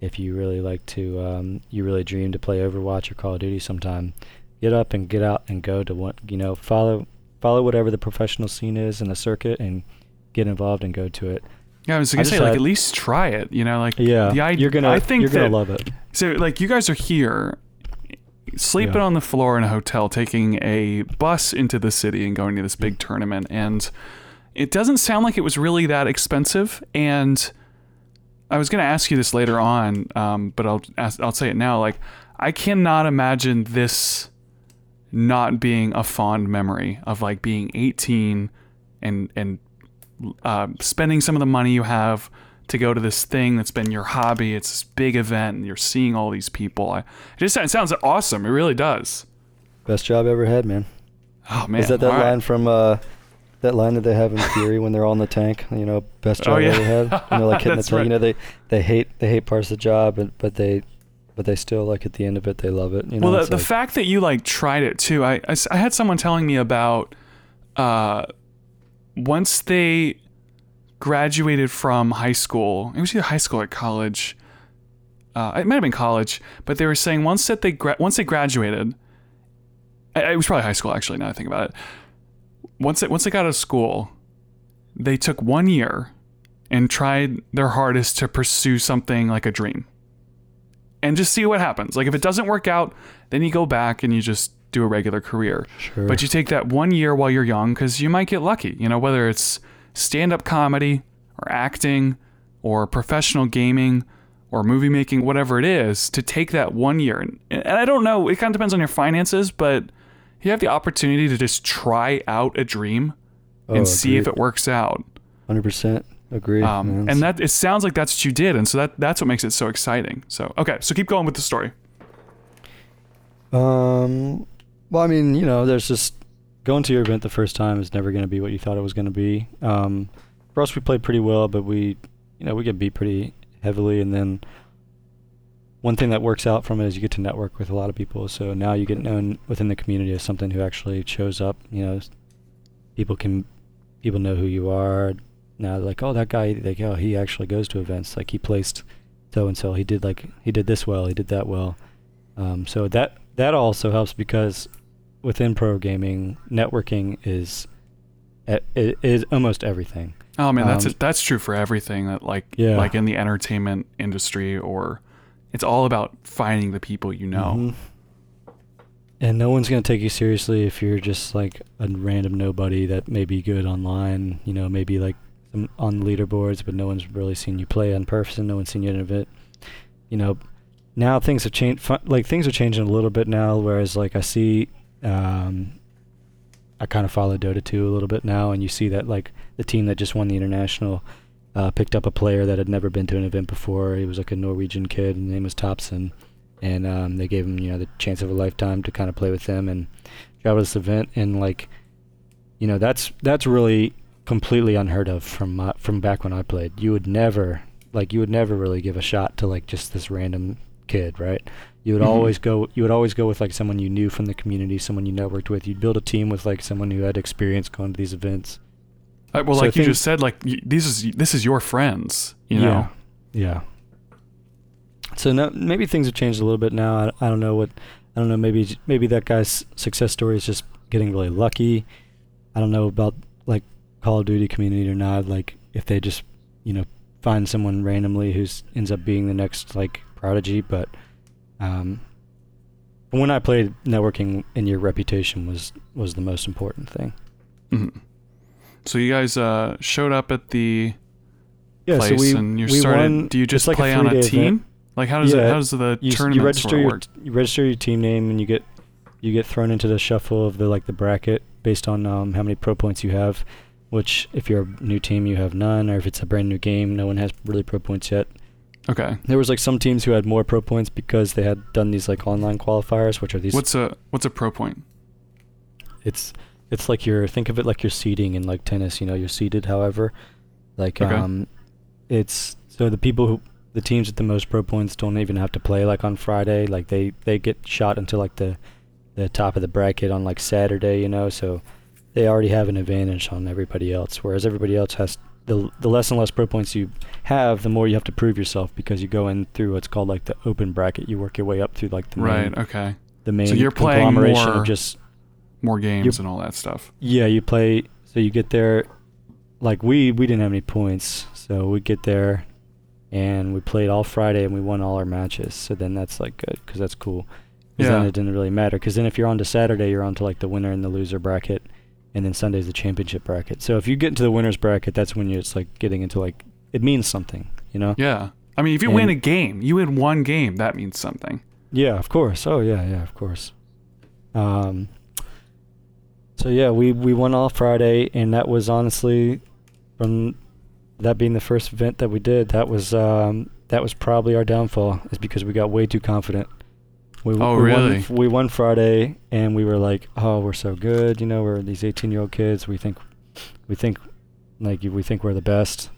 if you really like to, um, you really dream to play Overwatch or Call of Duty sometime. Get up and get out and go to what you know. Follow follow whatever the professional scene is in the circuit and get involved and go to it. Yeah, I was gonna just say like had- at least try it. You know, like Yeah, the idea. you're gonna I think you're gonna love it. So, like, you guys are here, sleeping Yeah. on the floor in a hotel, taking a bus into the city and going to this big tournament, and it doesn't sound like it was really that expensive. And I was going to ask you this later on, um, but I'll ask, I'll say it now. Like, I cannot imagine this not being a fond memory of like being 18 and and uh, spending some of the money you have to go to this thing that's been your hobby. It's this big event, and you're seeing all these people. I, it just it sounds awesome. It really does. Best job ever had, man. Oh man, Is that that All right. line from uh, that line that they have in Fury when they're all in the tank? You know, best job Oh, yeah. ever had. And they're like hitting the tank. right. You know, they they hate they hate parts of the job, but but they but they still like at the end of it they love it. You know, well, the, the like- fact that you like tried it too, I I had someone telling me about uh, once they graduated from high school. It was either high school or college. Uh, it might have been college, but they were saying once that they gra- once they graduated, it was probably high school actually. Now I think about it, once they, once they got out of school, they took one year and tried their hardest to pursue something like a dream and just see what happens. Like if it doesn't work out, then you go back and you just do a regular career. Sure. But you take that one year while you're young because you might get lucky. You know, whether it's stand up comedy or acting or professional gaming or movie making, whatever it is, to take that one year. And, and I don't know, it kind of depends on your finances, but you have the opportunity to just try out a dream Oh, and see if it works out. Hundred percent agree. Um, and that it sounds like that's what you did, and so that that's what makes it so exciting. So okay, so keep going with the story. Um, well, I mean, you know, there's just going to your event the first time is never going to be what you thought it was going to be. Um, for us, we played pretty well, but we, you know, we get beat pretty heavily, and then one thing that works out from it is you get to network with a lot of people. So now you get known within the community as something who actually shows up. You know, people can, people know who you are. Now like, oh, that guy, like, oh, he actually goes to events. Like he placed so and so. He did like he did this well. He did that well. Um, so that that also helps because within pro gaming, networking is e- i- is almost everything. Oh man, that's Um, that's true for everything. That like Yeah. like in the entertainment industry, or it's all about finding the people you know. Mhm. And no one's gonna take you seriously if you're just like a random nobody that may be good online. You know, maybe like some on leaderboards, but no one's really seen you play in person. No one's seen you at an event. You know, now things have changed. Like things are changing a little bit now. Whereas like I see, um, I kind of follow Dota 2 a little bit now, and you see that like the team that just won the international uh, picked up a player that had never been to an event before. He was like a Norwegian kid. His name was Topson, and um, they gave him you know the chance of a lifetime to kind of play with them and travel this event. And like, you know, that's that's really completely unheard of from my, from back when I played. You would never like you would never really give a shot to like just this random kid, right? You would Mhm. always go you would always go with like someone you knew from the community, someone you networked with. You'd build a team with like someone who had experience going to these events. Uh, well, So like you just said, like y- these is this is your friends. You know. Yeah. Yeah. So no, maybe things have changed a little bit now. I, I don't know what I don't know. Maybe maybe that guy's success story is just getting really lucky. I don't know about like Call of Duty community or not. Like if they just you know find someone randomly who's ends up being the next like prodigy, but um, when I played networking, and your reputation was was the most important thing. Mhm. So you guys uh, showed up at the Yeah, place so we and you started. won- do you just like play on a team? event. Like how does it? How does the You, tournament you register your work? you register your team name, and you get you get thrown into the shuffle of the like the bracket based on um, how many pro points you have. Which, if you're a new team, you have none, or if it's a brand new game, no one has really pro points yet. Okay. There was like some teams who had more pro points because they had done these like online qualifiers, which are these. What's a what's a pro point? it's it's like your think of it like you're seeding in like tennis. You know, you're seeded. However, like Okay. um, it's so the people who the teams with the most pro points don't even have to play like on Friday. Like they they get shot into like the the top of the bracket on like Saturday. You know, so they already have an advantage on everybody else. Whereas everybody else has the the less and less pro points you have, the more you have to prove yourself because you go in through what's called like the open bracket. You work your way up through like the Right. main Okay. the main So you're playing conglomeration more- of just More games and all that stuff. yeah, you play. So you get there, like we we didn't have any points, so we get there, and we played all Friday and we won all our matches. So then that's like good because that's cool. 'Cause then Yeah. it didn't really matter. Because then if you're on to Saturday, you're on to like the winner and the loser bracket, and then Sunday's the championship bracket. So if you get into the winners bracket, that's when you're it's like getting into like it means something, you know? Yeah. I mean, if you win a game, you win one game, that means something. Yeah, of course. Oh yeah, yeah, of course. Um. So yeah, we we won all Friday, and that was honestly, from that being the first event that we did, that was um that was probably our downfall, is because we got way too confident. We, Oh, we really? Won, we won Friday, and we were like, oh, we're so good, you know, we're these 18 year old kids. We think, we think, like we think we're the best.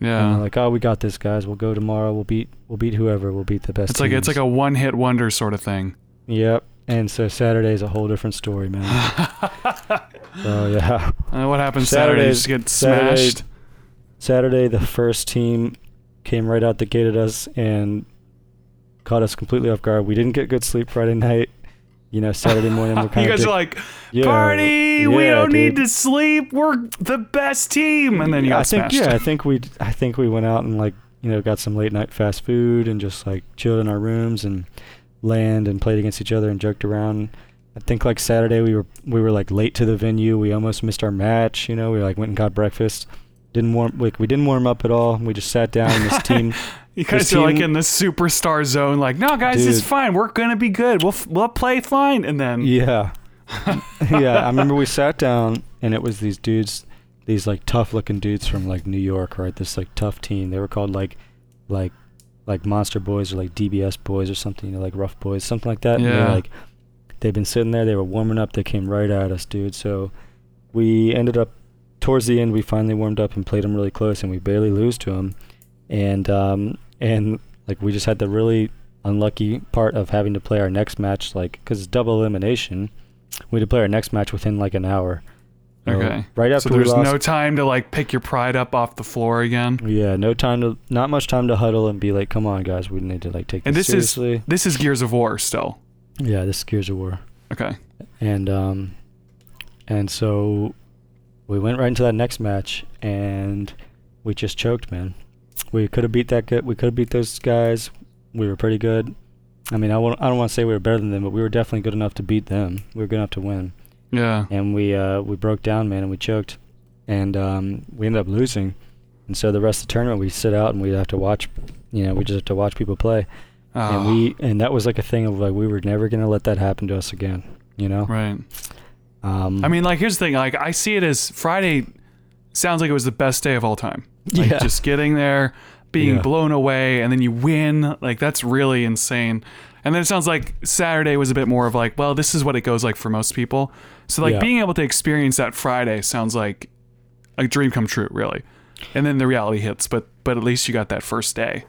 Yeah. like, oh, we got this, guys. We'll go tomorrow. We'll beat, we'll beat whoever. We'll beat the best. it's like it's like a one hit wonder sort of thing. Yep. And so Saturday is a whole different story, man. so yeah. Uh, what happens Saturday? You Saturday- just get Saturday- smashed. Saturday the first team came right out the gate at us and caught us completely off guard. We didn't get good sleep Friday night. You know, Saturday morning we're kind you of guys are like, yeah, party! we yeah, don't need to sleep. We're the best team. And then you got I think smashed. yeah, I think we I think we went out and like, you know, got some late night fast food and just like chilled in our rooms and LAN'd and played against each other and joked around. I think like Saturday we were we were like late to the venue. We almost missed our match. You know, we like went and got breakfast. Didn't warm like we didn't warm up at all. We just sat down. This team, You guys are like in the superstar zone. Like, no, guys, it's fine. We're gonna be good. We'll f- we'll play fine. And then yeah, yeah. I remember we sat down and it was these dudes, these like tough looking dudes from like New York, right? This like tough team. They were called like, like, like Monster Boys or like DBS Boys or something. You know, like Rough Boys, something like that. And they were, Yeah. like, they've been sitting there. They were warming up. They came right at us, dude. So we ended up towards the end. We finally warmed up and played them really close, and we barely lose to them. And um and like we just had the really unlucky part of having to play our next match like because it's double elimination. We had to play our next match within like an hour. So, Okay. right so after we there's no time to like pick your pride up off the floor again. yeah, no time to, not much time to huddle and be like, come on, guys, we need to like take And this, this is this is Gears of War still. yeah, this is Gears of War. Okay. and um and so we went right into that next match and we just choked man we could have beat that good we could have beat those guys we were pretty good i mean i, won't, I don't want to say we were better than them but we were definitely good enough to beat them we were good enough to win Yeah. and we uh we broke down man and we choked and um we ended up losing and so the rest of the tournament we sit out and we have to watch you know we just have to watch people play Oh, and we and that was like a thing of like we were never gonna let that happen to us again you know right. um I mean, like, here's the thing. Like, I see it as Friday. Sounds like it was the best day of all time. Like, Yeah. Just getting there, being Yeah. blown away, and then you win. Like, that's really insane. And then it sounds like Saturday was a bit more of like, well, this is what it goes like for most people. So like Yeah. being able to experience that Friday sounds like a dream come true, really. And then the reality hits, but but at least you got that first day.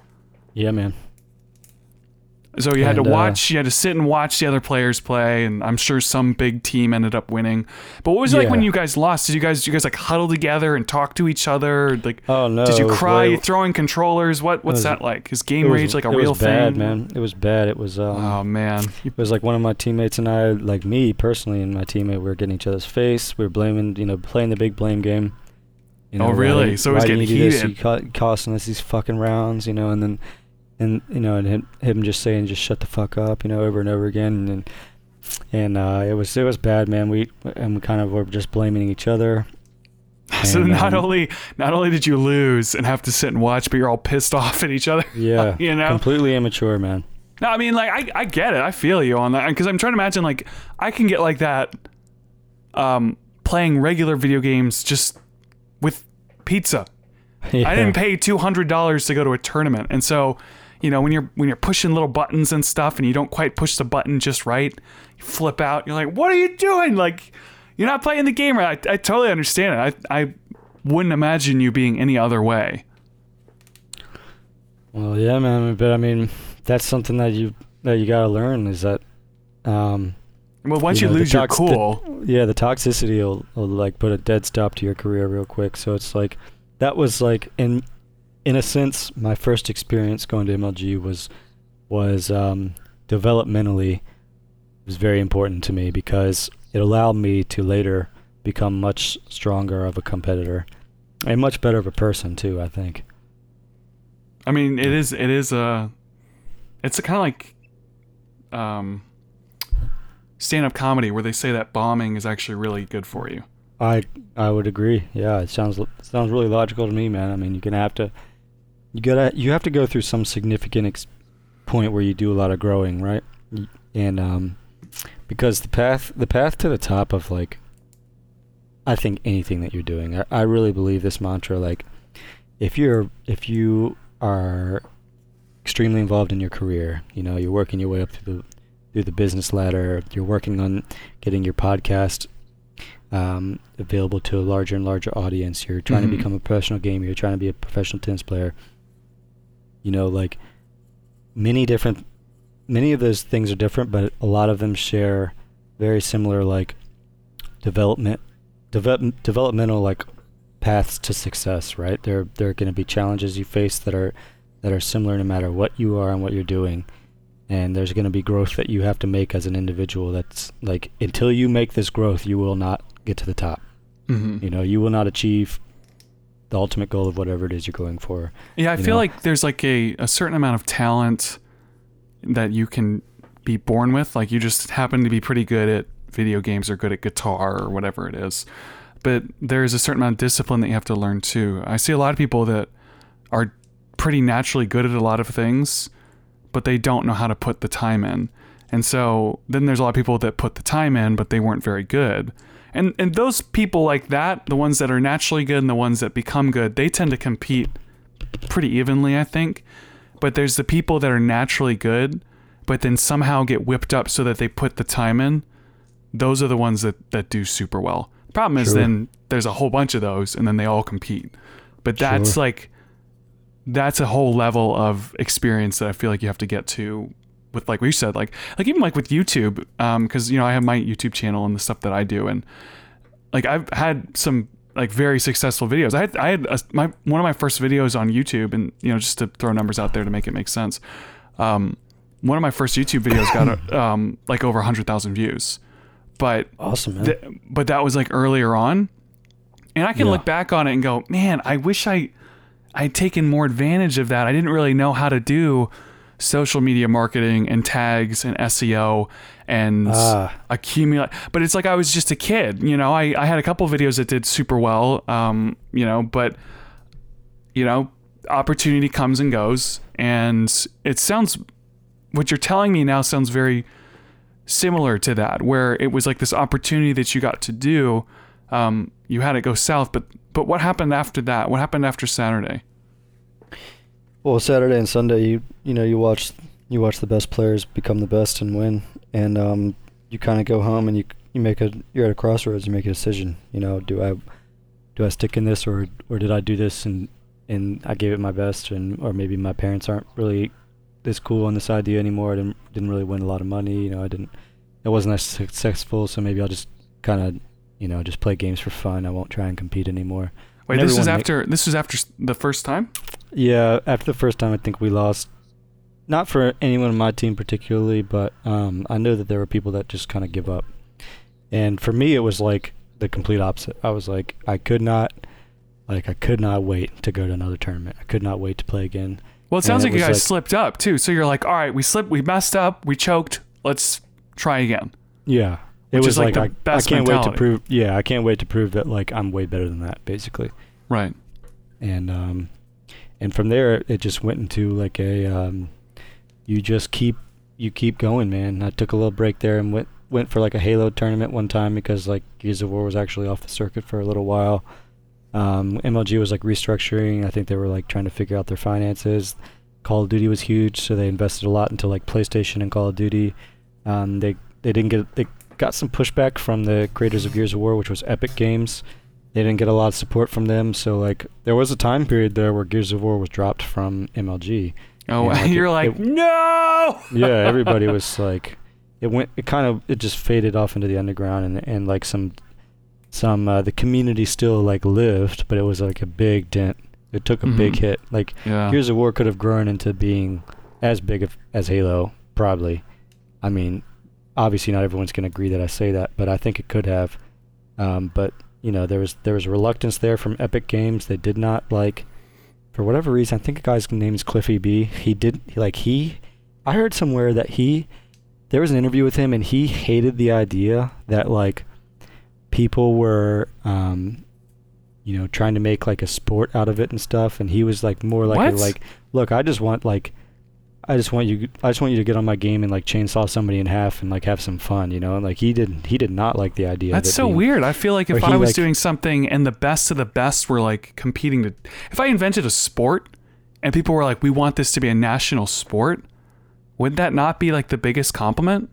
Yeah, man. So you had And, to uh, watch, you had to sit and watch the other players play, and I'm sure some big team ended up winning. But what was it like when you guys lost? Did you guys, did you guys like huddle together and talk to each other? Like, Oh no. did you cry? way- throwing controllers? What what's was- that like? Is game was- rage like a real was bad, thing? man. It was bad. It was um, Oh man, it was like one of my teammates and I, like me personally, and my teammate, we were getting each other's face. We were blaming, you know, playing the big blame game. You Oh, know, why really? do- So it was you getting this? heated. You co- costing us these fucking rounds, you know, and then and you know, and him, him just saying just shut the fuck up, you know, over and over again, and and uh, it was it was bad, man. We and we kind of were just blaming each other. So not um, only not only did you lose and have to sit and watch, but you're all pissed off at each other. Yeah, you know. completely immature, man. No, I mean, like, I, I get it. I feel you on that. Because I'm trying to imagine, like, I can get like that um, playing regular video games just with pizza. Yeah. I didn't pay $200 to go to a tournament. And so, you know, when you're when you're pushing little buttons and stuff and you don't quite push the button just right, you flip out. You're like, what are you doing? Like, you're not playing the game right. I, I totally understand it. I, I wouldn't imagine you being any other way. Well, yeah, man. But I mean, that's something that you that you gotta learn is that, um, Well, once You you, know, the lose your tox- the- cool, yeah, the toxicity will, will like put a dead stop to your career real quick. So it's like that was like in in a sense my first experience going to MLG was was um, developmentally was very important to me because it allowed me to later become much stronger of a competitor and much better of a person too. I think. I mean, it is it is a it's a kind of like um stand-up comedy where they say that bombing is actually really good for you. I I would agree. Yeah, it sounds sounds really logical to me, man. I mean, you're gonna have to you gotta you have to go through some significant ex- point where you do a lot of growing, right? And um, because the path the path to the top of like I think anything that you're doing, I, I really believe this mantra. Like, if you're if you are extremely involved in your career, you know, you're working your way up through the through the business ladder, you're working on getting your podcast um, available to a larger and larger audience. You're trying Mhm. to become a professional gamer. You're trying to be a professional tennis player. You know, like many different, many of those things are different, but a lot of them share very similar like development, develop, developmental like paths to success. Right? There, there are going to be challenges you face that are that are similar no matter what you are and what you're doing. And there's going to be growth that you have to make as an individual. That's like until you make this growth, you will not get to the top. Mm-hmm. You know, you will not achieve the ultimate goal of whatever it is you're going for. Yeah, I feel know? like there's like a, a certain amount of talent that you can be born with. Like you just happen to be pretty good at video games or good at guitar or whatever it is. But there's a certain amount of discipline that you have to learn too. I see a lot of people that are pretty naturally good at a lot of things, but they don't know how to put the time in. And so then there's a lot of people that put the time in, but they weren't very good. And and those people like that, the ones that are naturally good and the ones that become good, they tend to compete pretty evenly, I think. But there's the people that are naturally good, but then somehow get whipped up so that they put the time in. Those are the ones that, that do super well. Problem is Sure. then there's a whole bunch of those and then they all compete. But that's Sure. like that's a whole level of experience that I feel like you have to get to with like what you said, like like even like with YouTube, um, because you know I have my YouTube channel and the stuff that I do, and like I've had some like very successful videos. I had I had a, my one of my first videos on YouTube, and you know just to throw numbers out there to make it make sense. Um, one of my first YouTube videos got um like over hundred thousand views, but Awesome, man. th- but that was like earlier on, and I can Yeah. look back on it and go, man, I wish I I'd taken more advantage of that. I didn't really know how to do social media marketing and tags and SEO and Ah. accumulate. But it's like I was just a kid, you know. I, I had a couple videos that did super well, um, you know, but you know, opportunity comes and goes, and it sounds what you're telling me now sounds very similar to that, where it was like this opportunity that you got to do. Um, you had it go south, but but what happened after that? What happened after Saturday? Well, Saturday and Sunday, you you know you watch you watch the best players become the best and win, and um, you kind of go home and you you make a you're at a crossroads. You make a decision. You know, do I do I stick in this or or did I do this and and I gave it my best and or maybe my parents aren't really this cool on this idea anymore. I didn't didn't really win a lot of money. You know, I didn't it wasn't as successful. So maybe I'll just kind of you know just play games for fun. I won't try and compete anymore. Wait, And this is everyone ma- after this was after the first time. Yeah, after the first time, I think we lost. Not for anyone on my team particularly, but um, I know that there were people that just kind of give up. And for me, it was like the complete opposite. I was like, I could not, like, I could not wait to go to another tournament. I could not wait to play again. Well, it sounds And like it you guys slipped up too. So you're like, all right, we slipped, we messed up, we choked. Let's try again. Yeah. It Which was like, like, the I, best I can't wait to prove. Yeah, I can't wait to prove that like I'm way better than that, basically. Right. And um, and from there it just went into like a um, you just keep you keep going, man. I took a little break there and went went for like a Halo tournament one time because like Gears of War was actually off the circuit for a little while. Um, MLG was like restructuring. I think they were like trying to figure out their finances. Call of Duty was huge, so they invested a lot into like PlayStation and Call of Duty. Um, they they didn't get they got some pushback from the creators of Gears of War, which was Epic Games. They didn't get a lot of support from them, so like there was a time period there where Gears of War was dropped from MLG. Oh, Yeah, like you're it- like, it- no. Yeah, everybody was like, it went, it kind of, it just faded off into the underground, and and like some, some uh, the community still like lived, but it was like a big dent. It took a big Mhm. hit. Like Yeah. Gears of War could have grown into being as big of, as Halo, probably. I mean, obviously not everyone's going to agree that I say that, but I think it could have. Um, but you know, there was there was reluctance there from Epic Games. They did not like, for whatever reason. I think a guy's name is Cliffy B. He did like he. I heard somewhere that he. There was an interview with him, and he hated the idea that like people were um, you know, trying to make like a sport out of it and stuff. And he was like more like a, like, look, I just want like, I just want you, I just want you to get on my game and like chainsaw somebody in half and like have some fun, you know. And like he did, he did not like the idea. That's it so being- weird. I feel like if I was like- doing something and the best of the best were like competing to, if I invented a sport and people were like, we want this to be a national sport, would that not be like the biggest compliment?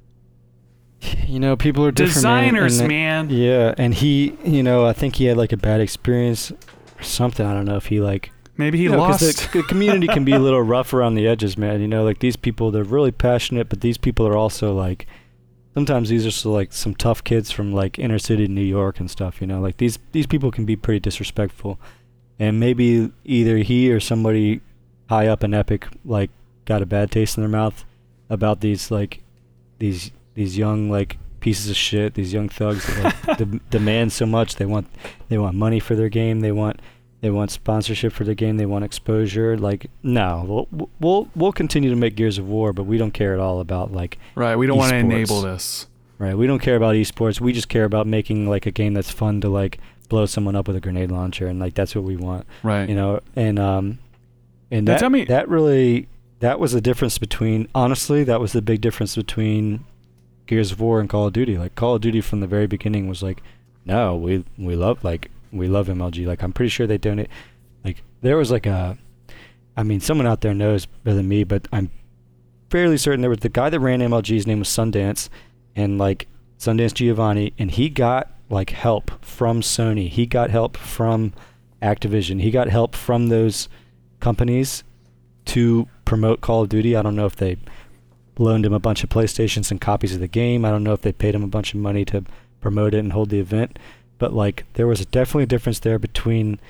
You know, people are different. man, Designers, they- man. Yeah, and he, you know, I think he had like a bad experience or something. I don't know if he like Maybe he you know, lost. The, the community can be a little rough around the edges, man. You know, like these people, they're really passionate, but these people are also like, sometimes these are so, like some tough kids from like inner city New York and stuff. You know, like these these people can be pretty disrespectful, and maybe either he or somebody high up in Epic like got a bad taste in their mouth about these like these these young like pieces of shit, these young thugs that like, de- demand so much. They want they want money for their game. They want they want sponsorship for the game. They want exposure. Like no, we'll we'll we'll continue to make Gears of War, but we don't care at all about like right. We don't want to enable this. right. We don't care about esports. We just care about making like a game that's fun to like blow someone up with a grenade launcher, and like that's what we want. Right. You know, and um, and that tell me- that really that was the difference between honestly that was the big difference between Gears of War and Call of Duty. Like Call of Duty from the very beginning was like, no, we we love like we love MLG. Like I'm pretty sure they donate. Like there was like a, I mean, someone out there knows better than me, but I'm fairly certain there was the guy that ran MLG's name was Sundance, and like Sundance Giovanni, and he got like help from Sony. He got help from Activision. He got help from those companies to promote Call of Duty. I don't know if they loaned him a bunch of PlayStations and copies of the game. I don't know if they paid him a bunch of money to promote it and hold the event. But like there was definitely a difference there between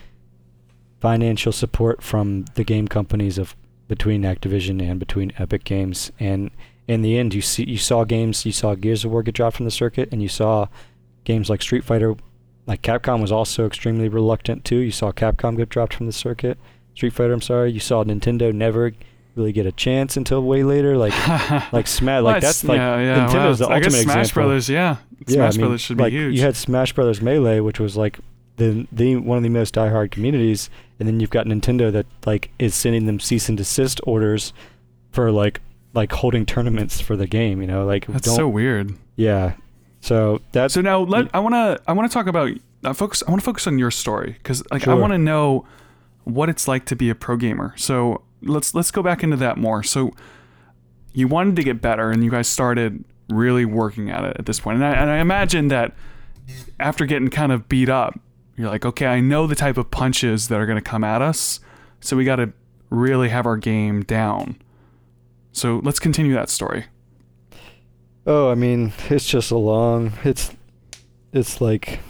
financial support from the game companies of between Activision and between Epic Games and in the end you see you saw games you saw Gears of War get dropped from the circuit and you saw games like Street Fighter like Capcom was also extremely reluctant too. You saw Capcom get dropped from the circuit. Street Fighter, I'm sorry. You saw Nintendo never really get a chance until way later. Like like Smash, like that's like yeah, yeah. Nintendo's wow. the I guess ultimate Smash example. Brothers, yeah. Yeah, Smash I mean, Brothers should like, be huge. You had Smash Brothers Melee, which was like the the one of the most diehard communities, and then you've got Nintendo that like is sending them cease and desist orders for like like holding tournaments for the game. You know, like That's don't so weird. yeah. So that's So now let I want to I want to talk about uh, focus I want to focus on your story cuz like I want to know what it's like to be a pro gamer. So let's let's go back into that more. So you wanted to get better and you guys started really working at it at this point. And I, and I imagine that after getting kind of beat up, you're like, "Okay, I know the type of punches that are going to come at us. So we got to really have our game down." So let's continue that story. oh, I mean, it's just a long. It's it's like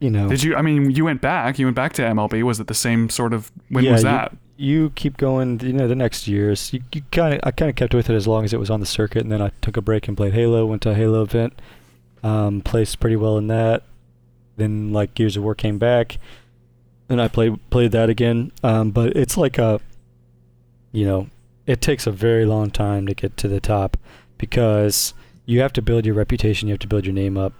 you know. Did you? I mean, you went back. You went back to MLG. Was it the same sort of? When Yeah, was that? You keep going you know the next years you, you kind of i kind of kept with it as long as it was on the circuit and then i took a break and played halo went to a halo event um, placed pretty well in that then like gears of war came back and i played played that again um, but it's like a you know, it takes a very long time to get to the top because you have to build your reputation, you have to build your name up,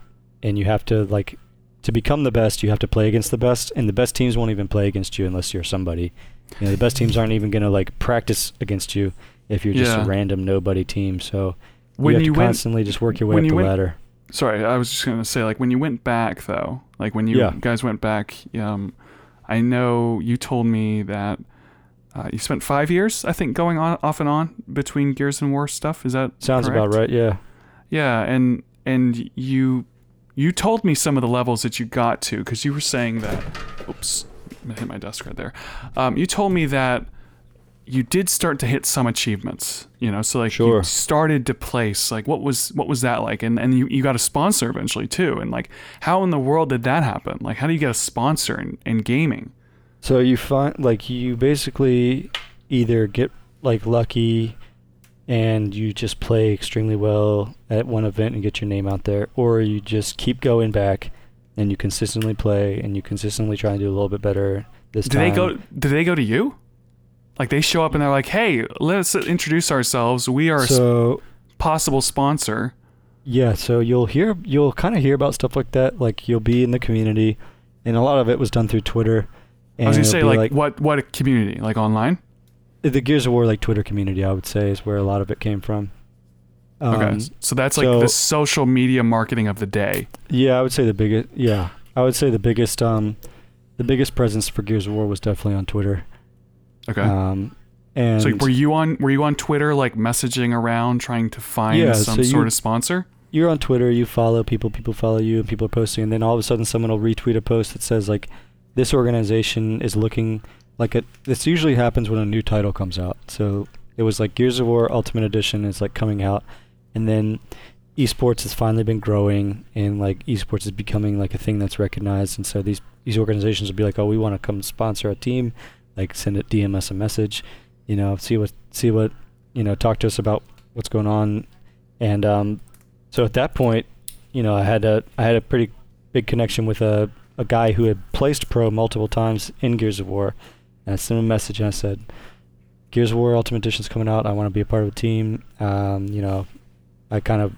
and you have to like to become the best, you have to play against the best, and the best teams won't even play against you unless you're somebody. You know, the best teams aren't even gonna like practice against you if you're just Yeah. a random nobody team. So When you have you to went, constantly just work your way up you the went- ladder. sorry, I was just gonna say like when you went back though, like when you Yeah. guys went back, um, I know you told me that uh, you spent five years, I think, going on off and on between Gears and War stuff. Is that Sounds correct? about right. Yeah. Yeah, and and you you told me some of the levels that you got to because you were saying that. Oops, hit my desk right there. Um, you told me that you did start to hit some achievements. You know, so like Sure. you started to place. Like, what was what was that like? And and you, you got a sponsor eventually too. And like, how in the world did that happen? Like, how do you get a sponsor in, in gaming? So you find like you basically either get like lucky and you just play extremely well at one event and get your name out there, or you just keep going back and you consistently play and you consistently try and do a little bit better this Do time. they go? Do they go to you? Like they show up and they're like, "Hey, let's introduce ourselves. We are a So possible sponsor." yeah, so you'll hear you'll kind of hear about stuff like that. Like you'll be in the community, and a lot of it was done through Twitter. And I was gonna say be like, what what a community like online. the Gears of War like Twitter community. I would say is where a lot of it came from. Okay, Um, so that's like so- the social media marketing of the day. Yeah, I would say the biggest. Yeah, I would say the biggest. Um, the biggest presence for Gears of War was definitely on Twitter. Okay, Um, and so were you on were you on Twitter like messaging around trying to find Yeah, some so you- sort of sponsor? you're on Twitter, you follow people, people follow you, and people are posting, and then all of a sudden someone will retweet a post that says like, "This organization is looking like it." This usually happens when a new title comes out. So it was like Gears of War Ultimate Edition is like coming out, and then esports has finally been growing, and like esports is becoming like a thing that's recognized, and so these these organizations will be like, "Oh, we want to come sponsor a team," like send it DM us a message, you know, see what see what you know, talk to us about what's going on, and um, so at that point, you know, I had a I had a pretty big connection with a a guy who had placed pro multiple times in Gears of War, and I sent him a message and I said, "Gears of War Ultimate Edition's coming out. I want to be a part of a team." Um, you know, I kind of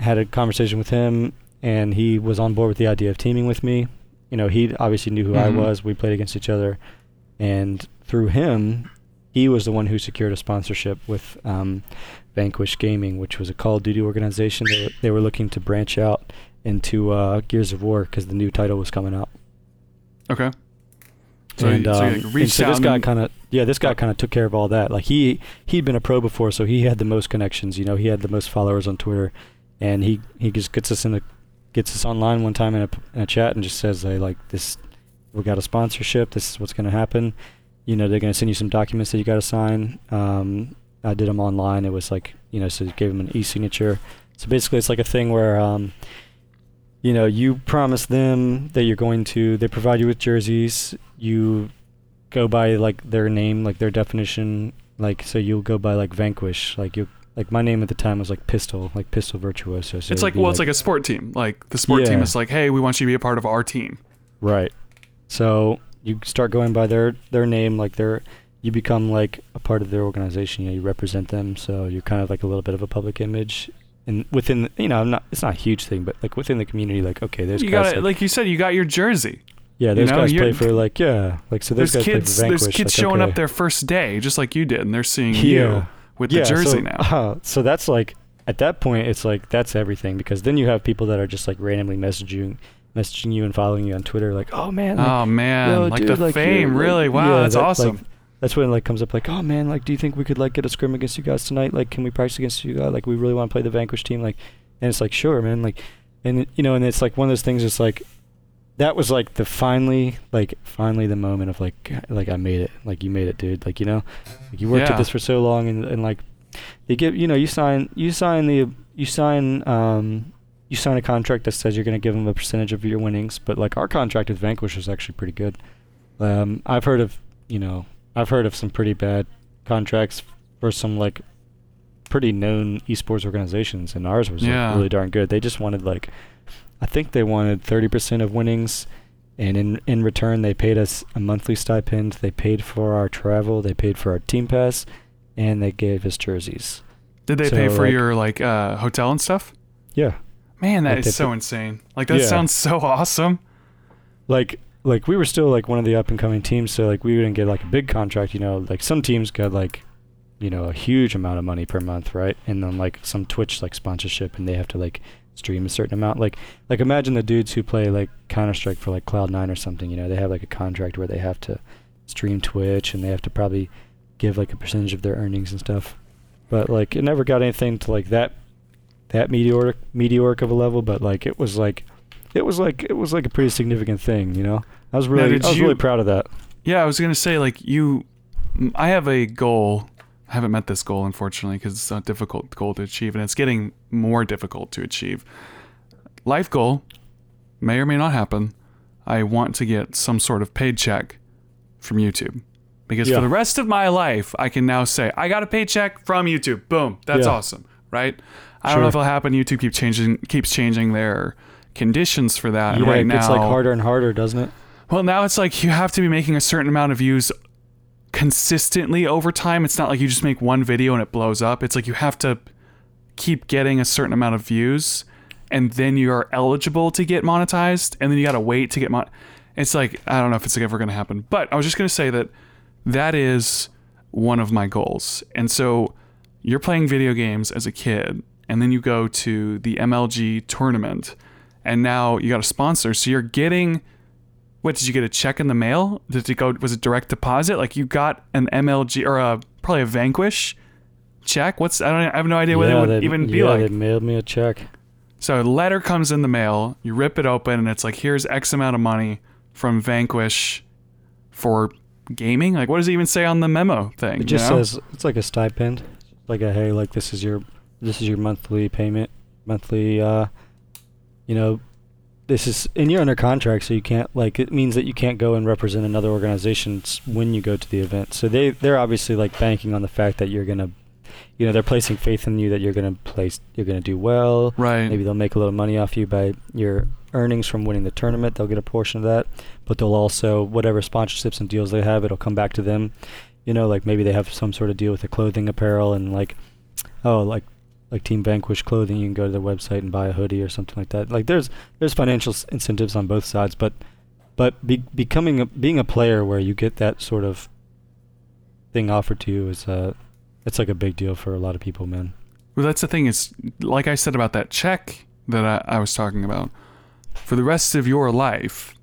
had a conversation with him, and he was on board with the idea of teaming with me. You know, he obviously knew who I Mhm. was. We played against each other, and through him, he was the one who secured a sponsorship with um, Vanquish Gaming, which was a Call of Duty organization. They were, they were looking to branch out into uh, Gears of War because the new title was coming out. Okay, so, and, you, so you um, like, and so this guy kind of yeah, this guy kind of took care of all that. Like he he'd been a pro before, so he had the most connections. You know, he had the most followers on Twitter, and he he just gets us in a gets us online one time in a, in a chat and just says, "Hey, like this, we got a sponsorship. This is what's going to happen. You know, they're going to send you some documents that you got to sign." Um, I did them online. It was like you know, so gave him an e-signature. So basically, it's like a thing where um, you know, you promise them that you're going to. They provide you with jerseys. You go by like their name, like their definition. Like so, you'll go by like Vanquish. Like you, like my name at the time was like Pistol, like Pistol Virtuoso. So it's like well, it's like a sport team. Like the sport team is like, hey, we want you to be a part of our team. right. So you start going by their their name, like their. You become like a part of their organization. You know, you represent them, so you're kind of like a little bit of a public image. And within, the, you know, I'm not. It's not a huge thing, but like within the community, like okay, there's you guys got it, like you said, you got your jersey. Yeah, You those know, guys play for like yeah, like so those There's guys kids. play for There's kids like, showing okay. up their first day, just like you did, and they're seeing Yeah. you with yeah, the jersey so, now. uh, so that's like at that point, it's like that's everything because then you have people that are just like randomly messaging, messaging you and following you on Twitter, like oh man, like, Oh man, yo, like dude, the like, fame, like- really? Wow, yeah, that's that, like, awesome. That's when it like comes up like oh man, like do you think we could like get a scrim against you guys tonight? Like can we practice against you? guys? Like we really want to play the Vanquish team, like, and it's like sure, man, like, and you know, and it's like one of those things. It's like that was like the finally like finally the moment of like like I made it like you made it dude like you know like you worked Yeah. at this for so long and and like they give you know you sign you sign the you sign um you sign a contract that says you're going to give them a percentage of your winnings but like our contract with Vanquish was actually pretty good um I've heard of you know I've heard of some pretty bad contracts for some like pretty known esports organizations and ours was like, really darn good they just wanted like I think they wanted 30% of winnings, and in in return they paid us a monthly stipend. They paid for our travel. They paid for our team pass, and they gave us jerseys. Did they So, pay for like- your like uh, hotel and stuff? Yeah, Man, that Like, is so put- insane. Like that Yeah. sounds so awesome. like like we were still like one of the up and coming teams, so like we didn't get like a big contract. You know, like some teams got like you know a huge amount of money per month, right? And then like some Twitch like sponsorship, and they have to like stream a certain amount. Like like imagine the dudes who play like Counter Strike for like Cloud9 or something. You know, they have like a contract where they have to stream Twitch, and they have to probably give like a percentage of their earnings and stuff. But like it never got anything to like that that meteoric meteoric of a level. But like it was like it was like it was like a pretty significant thing, you know. I was really I was you- really proud of that. Yeah, I was gonna say like you. I have a goal. I haven't met this goal unfortunately because it's a difficult goal to achieve, and it's getting more difficult to achieve. Life goal may or may not happen. I want to get some sort of paid check from YouTube. Because Yeah. for the rest of my life, I can now say, I got a paycheck from YouTube. Boom. That's Yeah. awesome. Right? I don't know if it'll happen. YouTube keep changing keeps changing their conditions for that. yeah, right it now gets like harder and harder, doesn't it? well, now it's like you have to be making a certain amount of views consistently over time. It's not like you just make one video and it blows up. It's like you have to keep getting a certain amount of views and then you are eligible to get monetized and then you got to wait to get mon It's like I don't know if it's ever going to happen. But I was just going to say that that is one of my goals. And so you're playing video games as a kid and then you go to the MLG tournament and now you got a sponsor. So you're getting what did you get a check in the mail? Did it go was it direct deposit? Like you got an MLG or a probably a Vanquish check? What's I don't I have no idea what it would they, even be yeah, like. they mailed me a check. So a letter comes in the mail, you rip it open, and it's like, here's X amount of money from Vanquish for gaming. Like, what does it even say on the memo thing? It just you know? says it's like a stipend, like a hey, like this is your this is your monthly payment, monthly. uh You know, this is and you're under contract, so you can't like it means that you can't go and represent another organization when you go to the event. So they they're obviously like banking on the fact that you're gonna, you know, they're placing faith in you that you're gonna place, you're gonna do well. right. Maybe they'll make a little money off you by your earnings from winning the tournament. They'll get a portion of that, but they'll also whatever sponsorships and deals they have, it'll come back to them. You know, like maybe they have some sort of deal with the clothing, apparel, and like, oh, like like Team Vanquish clothing, you can go to their website and buy a hoodie or something like that. Like there's there's financial s- incentives on both sides, but but be, becoming a, being a player where you get that sort of thing offered to you is uh it's like a big deal for a lot of people, man. Well, that's the thing. Is like I said about that check that I, I was talking about. For the rest of your life,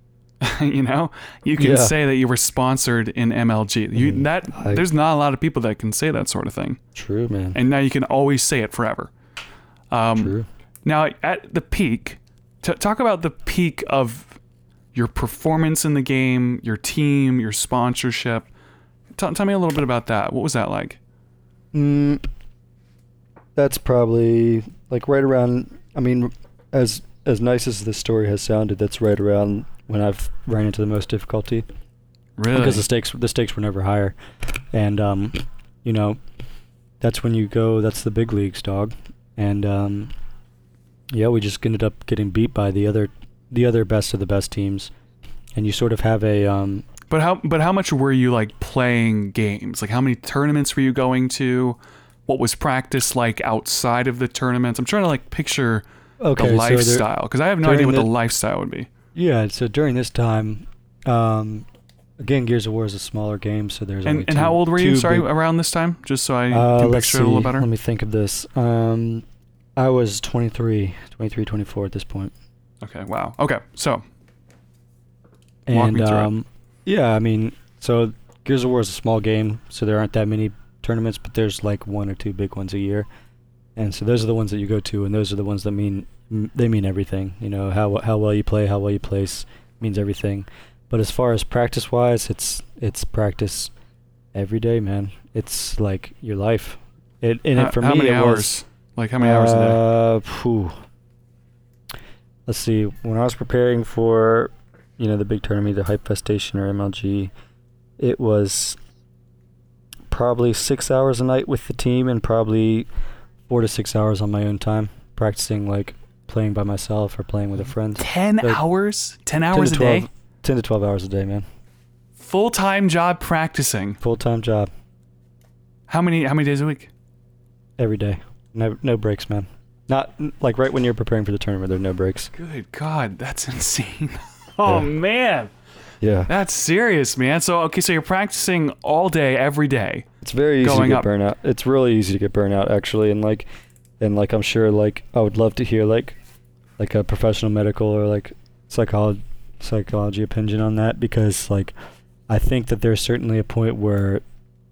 you know, you can Yeah. say that you were sponsored in MLG. You Mhm. that I- there's not a lot of people that can say that sort of thing, True, man. and now you can always say it forever. Um, True. Now, at the peak, t- talk about the peak of your performance in the game, your team, your sponsorship. T- tell me a little bit about that. What was that like? Mm, that's probably like right around. I mean, as as nice as this story has sounded, that's right around when I've ran into the most difficulty Really? because the stakes the stakes were never higher, and um, you know, that's when you go. That's the big leagues, dog, and um, yeah, we just ended up getting beat by the other the other best of the best teams, and you sort of have a um, But how but how much were you like playing games? Like how many tournaments were you going to? What was practice like outside of the tournaments? I'm trying to like picture okay the lifestyle because I have no idea what the, the- lifestyle would be. Yeah, so during this time, um, again, Gears of War is a smaller game, so there's only And and two- how old were you? Sorry, big- around this time, just so I uh, can picture it a little see, better. Let me think of this. Um, I was 23, 23, 24 at this point. Okay. Wow. Okay. So Walk And me through it. um, yeah, I mean, so Gears of War is a small game, so there aren't that many tournaments, but there's like one or two big ones a year. And so those are the ones that you go to, and those are the ones that mean they mean everything. You know how how well you play, how well you place means everything. But as far as practice wise, it's it's practice every day, man. It's like your life. It and how, it, for how me many hours? was like how many hours a day? uh, phew. Let's see. When I was preparing for, you know, the big tournament, the Hype Fest or MLG, it was probably six hours a night with the team and probably four to six hours on my own time practicing, like playing by myself or playing with a friend. Ten like, hours? Ten 10 hours to a day? 12 Ten to twelve hours a day, man. Full time job practicing. Full time job. How many how many days a week? every day. No no breaks, man. Not like right when you're preparing for the tournament. there are no breaks. Good God, that's insane. oh Yeah. man, Yeah, that's serious, man. So okay, so you're practicing all day, every day. it's very easy to get up. burnout. It's really easy to get burnout actually, and like, and like I'm sure like I would love to hear like, like a professional medical or like psychology psychology opinion on that because like, I think that there's certainly a point where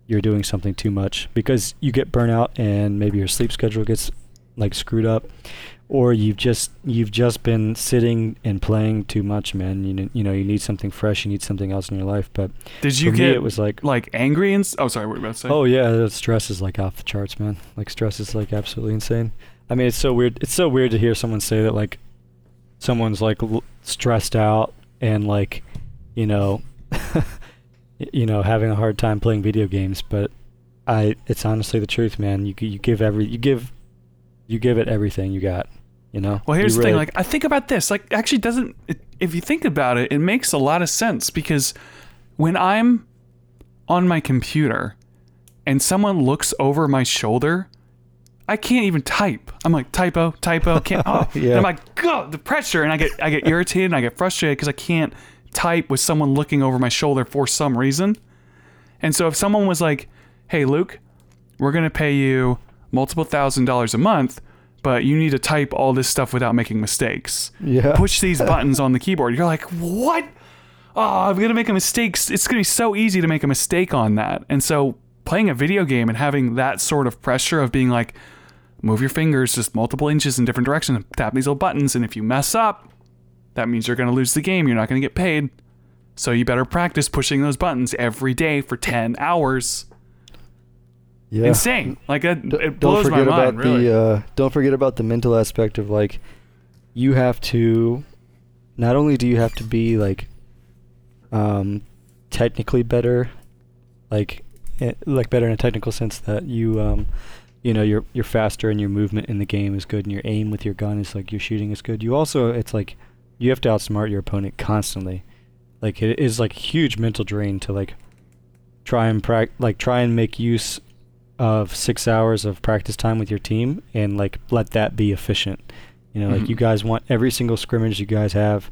you're doing something too much because you get burnout and maybe your sleep schedule gets like screwed up or you've just you've just been sitting and playing too much man. You, know- you know you need something fresh you need something else in your life. But Did you for get me it was like like angry and oh sorry, what were you about to say? oh yeah stress is like off the charts man. Like stress is like absolutely insane i mean it's so weird it's so weird to hear someone say that like someone's like l- stressed out and like you know you know having a hard time playing video games but i it's honestly the truth man you you give every you give you give it everything you got you know Well, here's You the thing. Like, I think about this. Like, actually, doesn't it, if you think about it, it makes a lot of sense because when I'm on my computer and someone looks over my shoulder, I can't even type. I'm like typo, typo, can't. Oh, Yeah. And I'm like, God, the pressure, and I get I get irritated and I get frustrated because I can't type with someone looking over my shoulder for some reason. And so if someone was like, "Hey, Luke, we're gonna pay you multiple thousand dollars a month, but you need to type all this stuff without making mistakes. yeah Push these buttons on the keyboard." You're like, "What? Oh, I'm gonna make a mistake. It's gonna be so easy to make a mistake on that." And so playing a video game and having that sort of pressure of being like, move your fingers just multiple inches in different directions and tap these little buttons, and if you mess up, that means you're gonna lose the game. You're not gonna get paid. So you better practice pushing those buttons every day for 10 hours. yeah Insane. Like it, D- it don't forget my mind. about really. the uh, don't forget about the mental aspect of like you have to not only do you have to be like um technically better like eh, like better in a technical sense that you um you know you're you're faster and your movement in the game is good and your aim with your gun is like your shooting is good you also it's like you have to outsmart your opponent constantly like it is like huge mental drain to like try and prac like try and make use of six hours of practice time with your team and like let that be efficient. You know, Mhm. like you guys want every single scrimmage you guys have,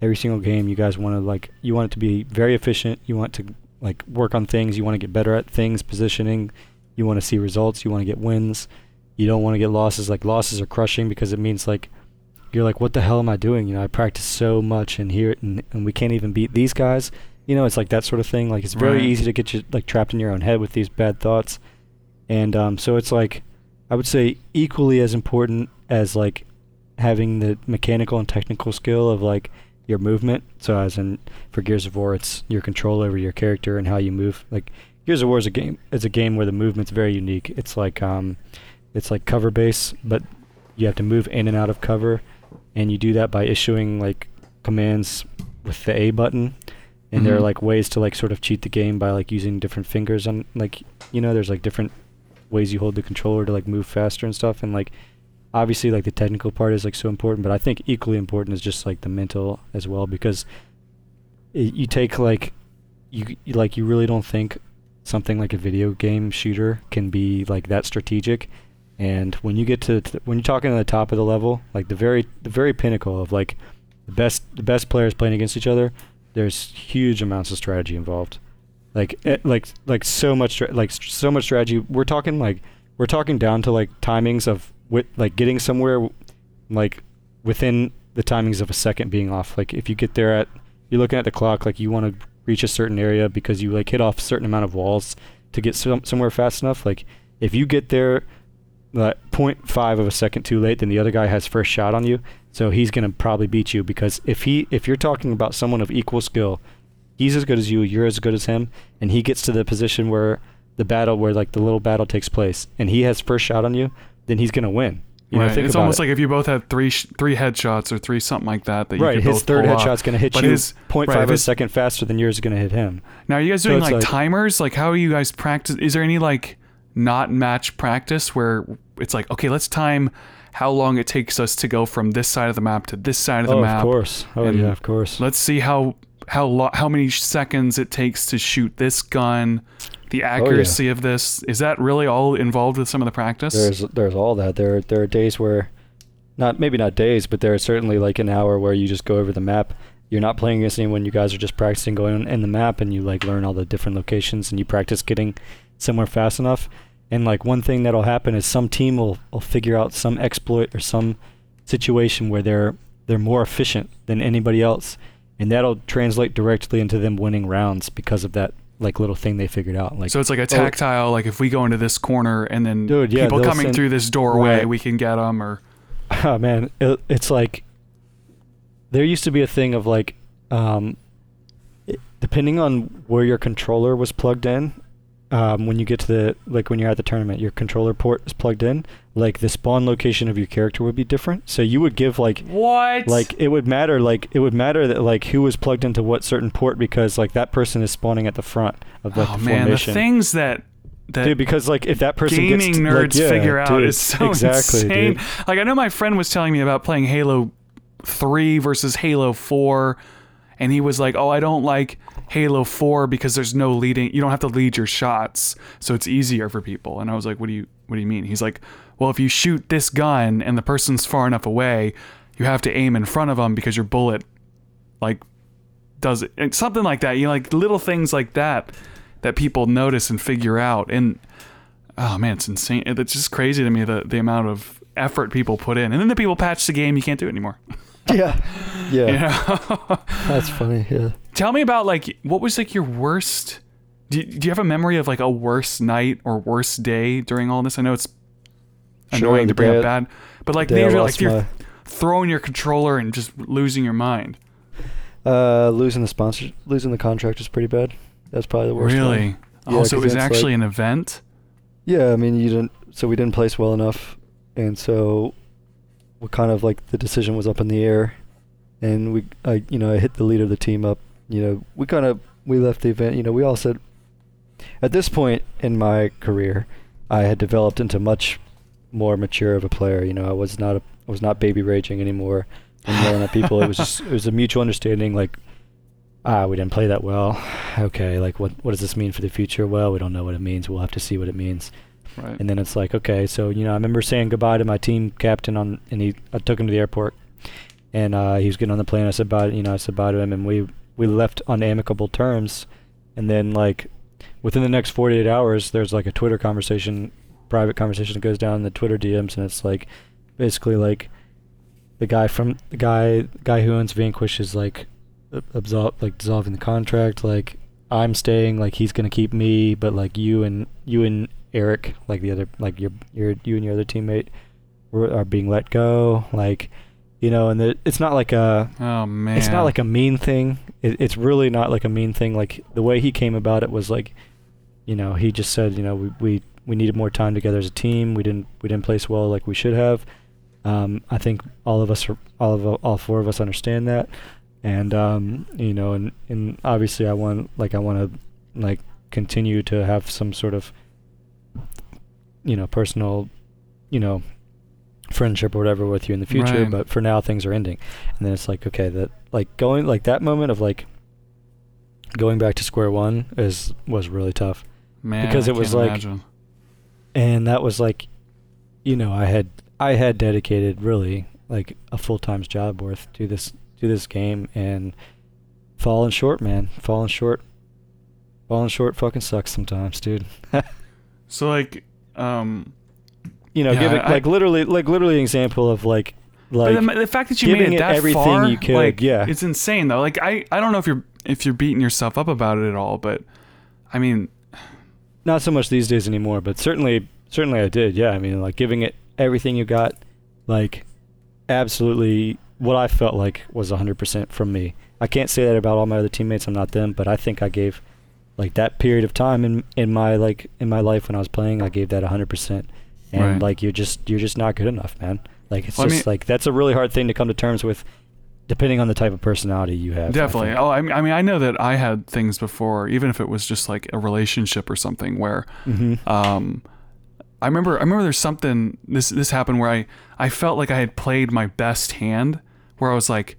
every single game you guys want to like you want it to be very efficient. You want to like work on things. You want to get better at things, positioning. You want to see results. You want to get wins. You don't want to get losses. Like losses are crushing because it means like you're like, what the hell am I doing? You know, I practice so much and here and, and we can't even beat these guys. You know, it's like that sort of thing. Like it's very Right. easy to get you like trapped in your own head with these bad thoughts. And um, so it's like, I would say equally as important as like having the mechanical and technical skill of like your movement. So as in for Gears of War, it's your control over your character and how you move. Like Gears of War is a game. It's a game where the movement's very unique. It's like um, it's like cover base, but you have to move in and out of cover, and you do that by issuing like commands with the A button. And there are Mhm. like ways to like sort of cheat the game by like using different fingers on like you know there's like different ways you hold the controller to like move faster and stuff and like obviously like the technical part is like so important but i think equally important is just like the mental as well because i you take like you, you like you really don't think something like a video game shooter can be like that strategic. And when you get to t- when you're talking to the top of the level like the very the very pinnacle of like the best the best players playing against each other there's huge amounts of strategy involved. Like eh, like like so much like so much strategy. We're talking like we're talking down to like timings of wi- like getting somewhere like within the timings of a second being off. Like if you get there at you're looking at the clock like you want to reach a certain area because you like hit off a certain amount of walls to get some, somewhere fast enough like if you get there like 0.5 of a second too late then the other guy has first shot on you. So he's going to probably beat you because if he if you're talking about someone of equal skill he's as good as you you're as good as him and he gets to the position where the battle where like the little battle takes place and he has first shot on you then he's going to win you know right. think It's almost it. like if you both had three sh- three headshots or three something like that that you right his third headshot's going to hit But you his- 0.5 right, of a second faster than yours is going to hit him Now, are you guys doing it's like, like- timers? Like, how are you guys practice? Is there any like not match practice where it's like, okay, let's time how long it takes us to go from this side of the map to this side of the oh map. of course oh and yeah of course Let's see how how lo- how many seconds it takes to shoot this gun, the oh, accuracy of this. Is that really all involved with some of the practice? There's there's all that. There there are days where, not maybe not days, but there are certainly like an hour where you just go over the map. You're not playing against anyone. You guys are just practicing going in the map, and you like learn all the different locations, and you practice getting somewhere fast enough. And like one thing that'll happen is some team will, will figure out some exploit or some situation where they're they're more efficient than anybody else, and that'll translate directly into them winning rounds because of that like little thing they figured out. Like so it's like a tactile. like if we go into this corner and then Dude, yeah, people coming send- through this doorway, Right. we can get them. Or oh man, it, it's like there used to be a thing of like, um, it, depending on where your controller was plugged in, um, when you get to the like when you're at the tournament, your controller port is plugged in. Like the spawn location of your character would be different. So you would give like what? like it would matter like it would matter that like who was plugged into what certain port because like that person is spawning at the front of like oh the man, the formation. things that that Dude, because like if that person gaming gets, nerds like, yeah, figure out dude, is so exactly, insane. dude. Like I know my friend was telling me about playing Halo 3 versus Halo 4 and he was like, "Oh, I don't like Halo 4 because there's no leading. You don't have to lead your shots, so it's easier for people." And I was like, "What do you what do you mean?" He's like, "Well, if you shoot this gun and the person's far enough away, you have to aim in front of them because your bullet like does it and something like that. You know, like little things like that that people notice and figure out. And oh man, it's insane. It's just crazy to me the the amount of effort people put in. And then the people patch the game, you can't do it anymore. yeah, yeah, You know? that's funny. Yeah. Tell me about like what was like your worst. Do you, do you have a memory of like a worst night or worst day during all this? I know it's Sure, annoying to bring up bad, but like these are like you're my- throwing your controller and just losing your mind. Uh, losing the sponsor, losing the contract is pretty bad. That's probably the worst. Really? Yeah, oh, so it was actually like- an event. Yeah, I mean, you didn't. So we didn't place well enough, and so we kind of like the decision was up in the air, and we, I, you know, I hit the leader of the team up. You know, we kind of we left the event. You know, we all said, at this point in my career, I had developed into much more mature of a player. You know, I was not a, I was not baby raging anymore and yelling at people. It was just it was a mutual understanding. Like, ah, we didn't play that well. Okay, like what what does this mean for the future? Well, we don't know what it means. We'll have to see what it means. Right. And then it's like, okay, so you know, I remember saying goodbye to my team captain on, and he, I took him to the airport, and uh, he was getting on the plane. I said bye, you know, I said bye to him, and we we left on amicable terms. And then like, within the next 48 hours, there's like a Twitter conversation, private conversation that goes down in the Twitter DMs, and it's like, basically like, the guy from the guy guy who owns Vanquish is like, ab- absolve like dissolving the contract, like. I'm staying, like he's gonna keep me, but like you and you and Eric, like the other, like your your you and your other teammate, were, are being let go. Like, you know, and the, it's not like a Oh man. it's not like a mean thing. It, it's really not like a mean thing. Like the way he came about it was like, you know, he just said, you know, we we, we needed more time together as a team. We didn't we didn't place well like we should have. Um, I think all of us, are, all of all four of us, understand that, and um, you know, and and obviously, I want like I want to like continue to have some sort of, you know, personal, you know, friendship or whatever with you in the future. Right. But for now, things are ending, and then it's like okay, that like going like that moment of like going back to square one is was really tough man, because I it was like- imagine. and that was like you know i had i had dedicated really like a full-time job worth to this to this game and falling short man falling short falling short fucking sucks sometimes dude So like, um, you know Yeah, giving I- like literally like literally an example of like like the, the fact that you made it it that everything far, you could, like, yeah. it's insane though. Like I, I don't know if you're if you're beating yourself up about it at all, but I mean, not so much these days anymore but certainly certainly i did yeah i mean like giving it everything you got like absolutely what i felt like was 100% from me i can't say that about all my other teammates i'm not them but i think i gave like that period of time in in my like in my life when i was playing i gave that 100% and Right. like you're just you're just not good enough man like it's Well, I just mean- like that's a really hard thing to come to terms with depending on the type of personality you have definitely. Oh, I mean, I mean, I know that I had things before, even if it was just like a relationship or something, where Mhm. um, I remember I remember there's something this this happened where I I felt like I had played my best hand where I was like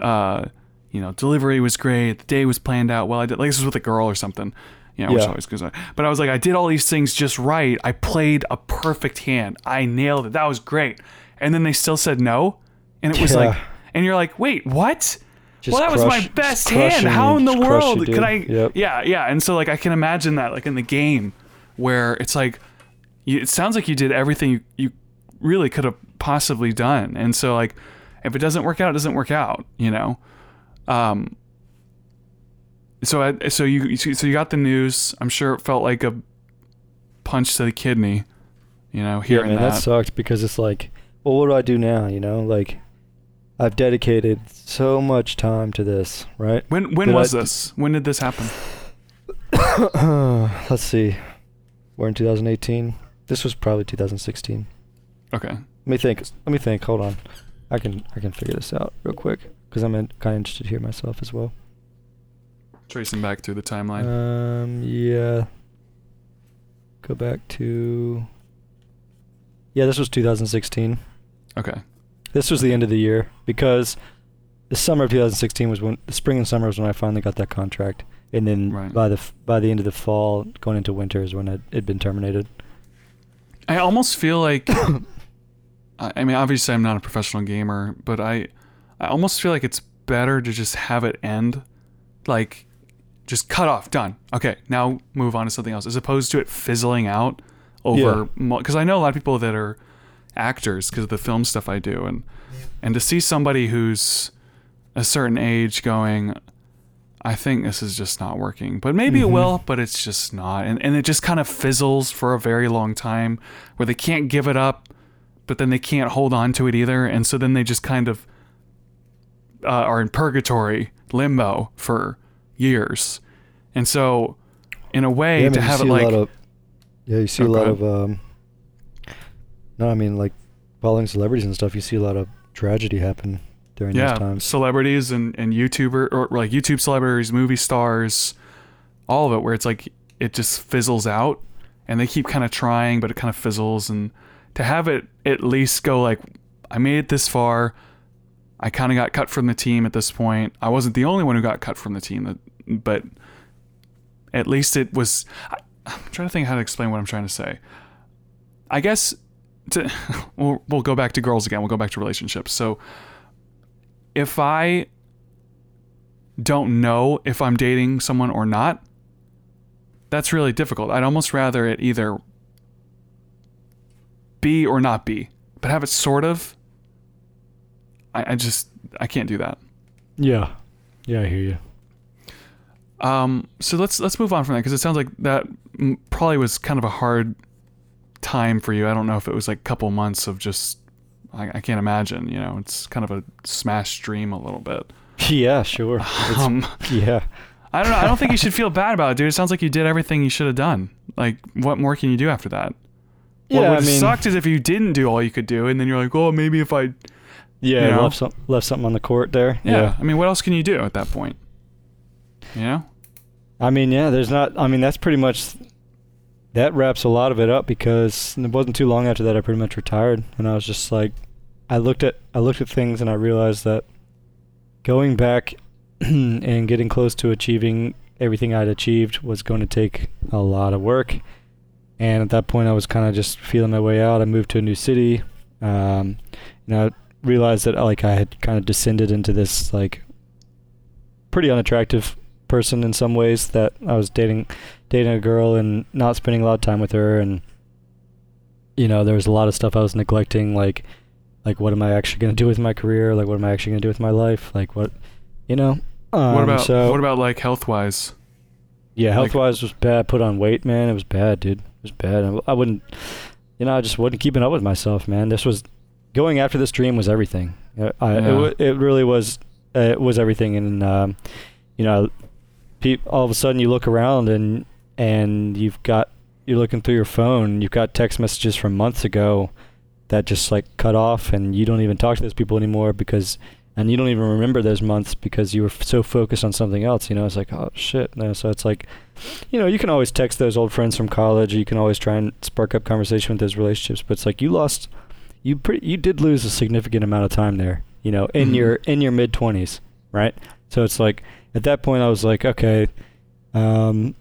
uh you know, delivery was great, the day was planned out well. I did like this was with a girl or something, you know, which always goes on. But I was like, I did all these things just right. I played a perfect hand. I nailed it. That was great. And then they still said no, and it was like, and you're like, wait, what? Just well, that was my best hand. How in the world could I? Yep. Yeah, yeah. And so like I can imagine that like in the game where it's like you, it sounds like you did everything you, you really could have possibly done. And so like if it doesn't work out, it doesn't work out. You know. Um. So I, so you so you got the news. I'm sure it felt like a punch to the kidney. You know, Yeah, hearing man, that. that. sucked because it's like, well, what do I do now? You know, like I've dedicated so much time to this, right? when when Did was I- this? When did this happen? Let's see. We're in 2018. This was probably 2016. Okay. Let me think. Let me think. Hold on. I can I can figure this out real quick because I'm kind of interested here myself as well. Tracing back through the timeline. Um. Yeah. Go back to. Yeah, this was 2016. okay. This was the end of the year because the summer of 2016 was when the spring and summer was when I finally got that contract, and then Right. by the f- by the end of the fall, going into winter is when it had been terminated. I almost feel like I I mean obviously I'm not a professional gamer, but I I almost feel like it's better to just have it end like just cut off, done. Okay, now move on to something else as opposed to it fizzling out over because I know a lot of people that are actors because of the film stuff I do and and to see somebody who's a certain age going I think this is just not working. But maybe it Mhm. will, but it's just not. And and it just kind of fizzles for a very long time where they can't give it up, but then they can't hold on to it either. And so then they just kind of uh, are in purgatory, limbo for years. And so in a way yeah, to have see it a like lot of, yeah, you see Oh, a lot of um. No, I mean like following celebrities and stuff. You see a lot of tragedy happen during yeah, those times. celebrities and, and YouTuber or like YouTube celebrities, movie stars, all of it where it's like it just fizzles out and they keep kind of trying, but it kind of fizzles. And to have it at least go like, I made it this far. I kind of got cut from the team at this point. I wasn't the only one who got cut from the team, but at least it was. I, I'm trying to think how to explain what I'm trying to say. I guess to, we'll, we'll go back to girls again. We'll go back to relationships. So if I don't know if I'm dating someone or not, that's really difficult. I'd almost rather it either be or not be, but have it sort of. I, I just I can't do that. Yeah, yeah, I hear you. Um, so let's let's move on from that because it sounds like that probably was kind of a hard time for you. I don't know if it was like a couple months of just I, I can't imagine. You know, it's kind of a smashed dream a little bit. Yeah, sure. Um, yeah, I don't know. I don't think you should feel bad about it, dude. It sounds like you did everything you should have done. Like, what more can you do after that? what yeah. would I mean, sucked is if you didn't do all you could do, and then you're like, oh, maybe if I, yeah, you know? left some left something on the court there. yeah. I mean, what else can you do at that point? You know? I mean, yeah, there's not. I mean, that's pretty much. That wraps a lot of it up because it wasn't too long after that I pretty much retired, and I was just like, I looked at I looked at things and I realized that going back and getting close to achieving everything I'd achieved was going to take a lot of work, and at that point I was kind of just feeling my way out. I moved to a new city, um, and I realized that like I had kind of descended into this like pretty unattractive person in some ways that I was dating dating a girl and not spending a lot of time with her and you know there was a lot of stuff I was neglecting like like what am I actually going to do with my career? Like what am I actually going to do with my life? Like what you know? Um, what about so what about like health wise? yeah health wise was bad. Put on weight man. It was bad dude. It was bad. I, I wouldn't you know I just wasn't keeping up with myself man. This was going after this dream was everything. I, I, it, Yeah. it really was uh, it was everything. And um, you know pe- all of a sudden you look around and and you've got you're looking through your phone. You've got text messages from months ago that just like cut off and you don't even talk to those people anymore because and you don't even remember those months because you were f- so focused on something else you know? It's like oh shit no, so it's like you know you can always text those old friends from college. You can always try and spark up conversation with those relationships but it's like you lost you pretty you did lose a significant amount of time there you know in Mhm. your in your mid 20s right So it's like at that point I was like, okay, um,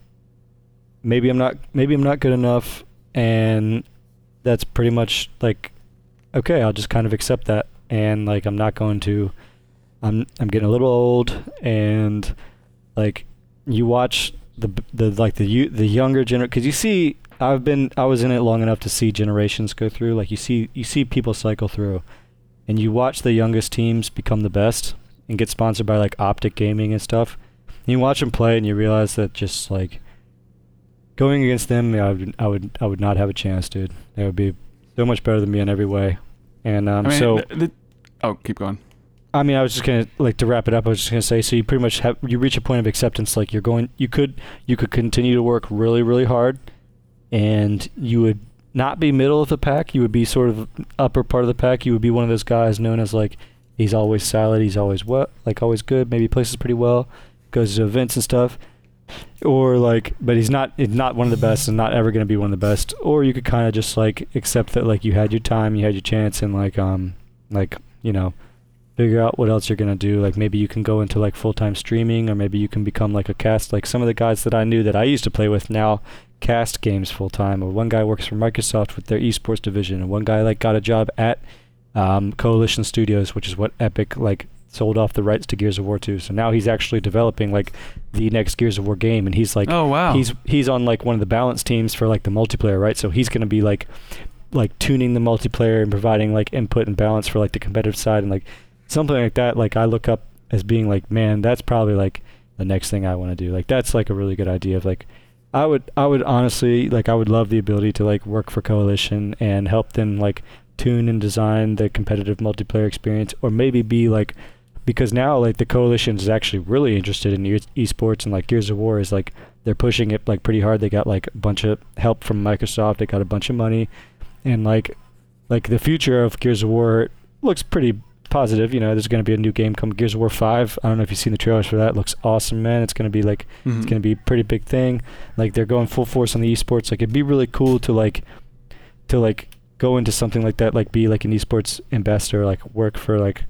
maybe I'm not maybe I'm not good enough, and that's pretty much like, okay, I'll just kind of accept that, and like I'm not going to. I'm I'm getting a little old, and like you watch the the like the you the younger generation because you see I've been I was in it long enough to see generations go through. Like you see you see people cycle through, and you watch the youngest teams become the best and get sponsored by like Optic Gaming and stuff. And you watch them play, and you realize that just like going against them, I would I would I would not have a chance, dude. They would be so much better than me in every way. And um, I mean, so th- th- oh, keep going. I mean, I was just gonna like to wrap it up. I was just gonna say, so you pretty much have you reach a point of acceptance. Like you're going, you could you could continue to work really really hard, and you would not be middle of the pack. You would be sort of upper part of the pack. You would be one of those guys known as like he's always solid, he's always what like always good. Maybe places pretty well, goes to events and stuff. Or like, but he's not he's not one of the best and not ever gonna be one of the best. Or you could kind of just like accept that like you had your time, you had your chance, and like um like you know figure out what else you're gonna do. Like maybe you can go into like full time streaming, or maybe you can become like a cast. Like some of the guys that I knew that I used to play with now cast games full time. Or one guy works for Microsoft with their esports division, and one guy like got a job at um, Coalition Studios, which is what Epic like sold off the rights to Gears of War 2. So now he's actually developing like the next Gears of War game, and he's like oh wow. he's he's on like one of the balance teams for like the multiplayer, right? So he's gonna be like like tuning the multiplayer and providing like input and balance for like the competitive side and like something like that. Like I look up as being like, man, that's probably like the next thing I want to do. Like that's like a really good idea of like. I would I would honestly like I would love the ability to like work for Coalition and help them like tune and design the competitive multiplayer experience or maybe be like because now like the coalition is actually really interested in e- esports and like Gears of War is like they're pushing it like pretty hard. They got like a bunch of help from Microsoft. They got a bunch of money, and like like the future of Gears of War looks pretty positive. You know, there's going to be a new game coming, Gears of War Five. I don't know if you've seen the trailers for that. It looks awesome, man. It's going to be like Mhm. it's going to be a pretty big thing. Like they're going full force on the esports. Like it'd be really cool to like to like go into something like that. Like be like an esports ambassador. Like work for like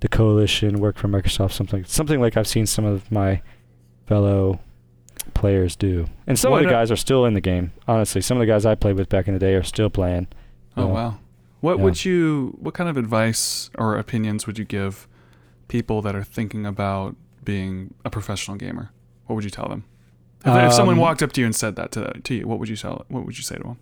the coalition, work for Microsoft. Something something like I've seen some of my fellow players do. And some What of the guys are still in the game. Honestly, some of the guys I played with back in the day are still playing. Oh Yeah. wow. What Yeah. would you what kind of advice or opinions would you give people that are thinking about being a professional gamer? What would you tell them? If, if someone Um, walked up to you and said that to, to you, what would you tell what would you say to them?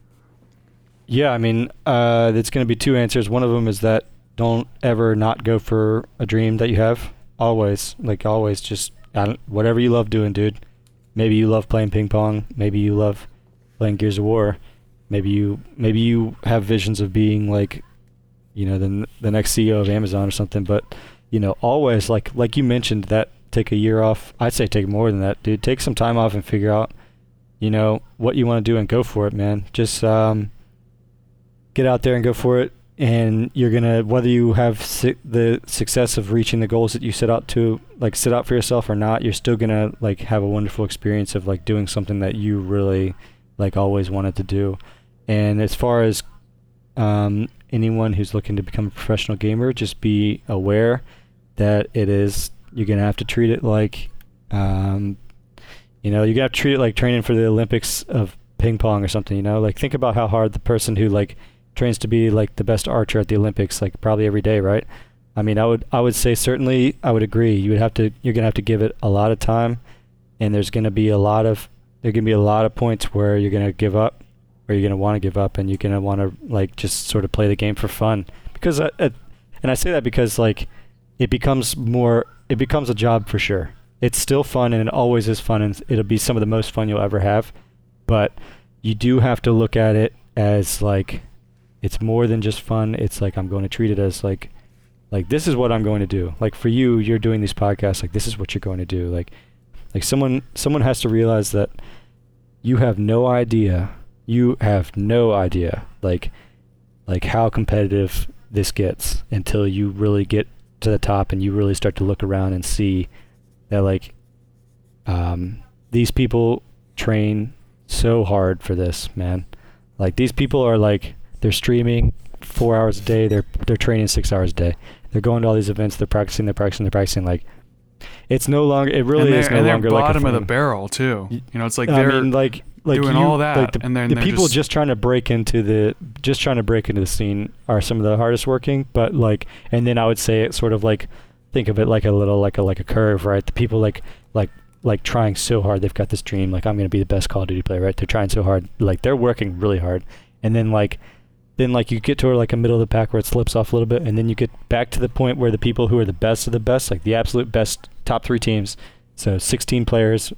Yeah, I mean, uh, it's going to be two answers. One of them is that don't ever not go for a dream that you have. Always, like always, just whatever you love doing, dude. Maybe you love playing ping pong. Maybe you love playing Gears of War. Maybe you maybe you have visions of being like, you know, the the next CEO of Amazon or something. But you know, always like like you mentioned that take a year off. I'd say take more than that, dude. Take some time off and figure out, you know, what you want to do and go for it, man. Just um, get out there and go for it and you're gonna whether you have the success of reaching the goals that you set out to like set out for yourself or not you're still gonna like have a wonderful experience of like doing something that you really like always wanted to do and as far as um, anyone who's looking to become a professional gamer just be aware that it is you're gonna have to treat it like um, you know you gotta treat it like training for the olympics of ping pong or something you know like think about how hard the person who like trains to be like the best archer at the Olympics, like probably every day, right? I mean, I would I would say certainly I would agree. You would have to you're gonna have to give it a lot of time, and there's gonna be a lot of there gonna be a lot of points where you're gonna give up, or you're gonna want to give up, and you're gonna want to like just sort of play the game for fun. Because uh, uh, and I say that because like it becomes more it becomes a job for sure. It's still fun and it always is fun and it'll be some of the most fun you'll ever have, but you do have to look at it as like it's more than just fun. It's like I'm going to treat it as like like this is what I'm going to do. Like for you, you're doing these podcasts like this is what you're going to do. Like like someone someone has to realize that you have no idea. You have no idea like like how competitive this gets until you really get to the top and you really start to look around and see that like um these people train so hard for this, man. Like these people are like they're streaming four hours a day. They're they're training six hours a day. They're going to all these events. They're practicing. They're practicing. They're practicing. Like it's no longer. It really and is no and they're longer like bottom of the barrel too. You know, it's like they're mean, like like doing you- all that, like the, and then the people just- just, trying to break into the just trying to break into the scene are some of the hardest working. But like, and then I would say it's sort of like think of it like a little like a like a curve, right? The people like like like trying so hard, they've got this dream, like I'm gonna be the best Call of Duty player, right? They're trying so hard, like they're working really hard, and then like then like you get to like a middle of the pack where it slips off a little bit, and then you get back to the point where the people who are the best of the best, like the absolute best top three teams, so 16 players,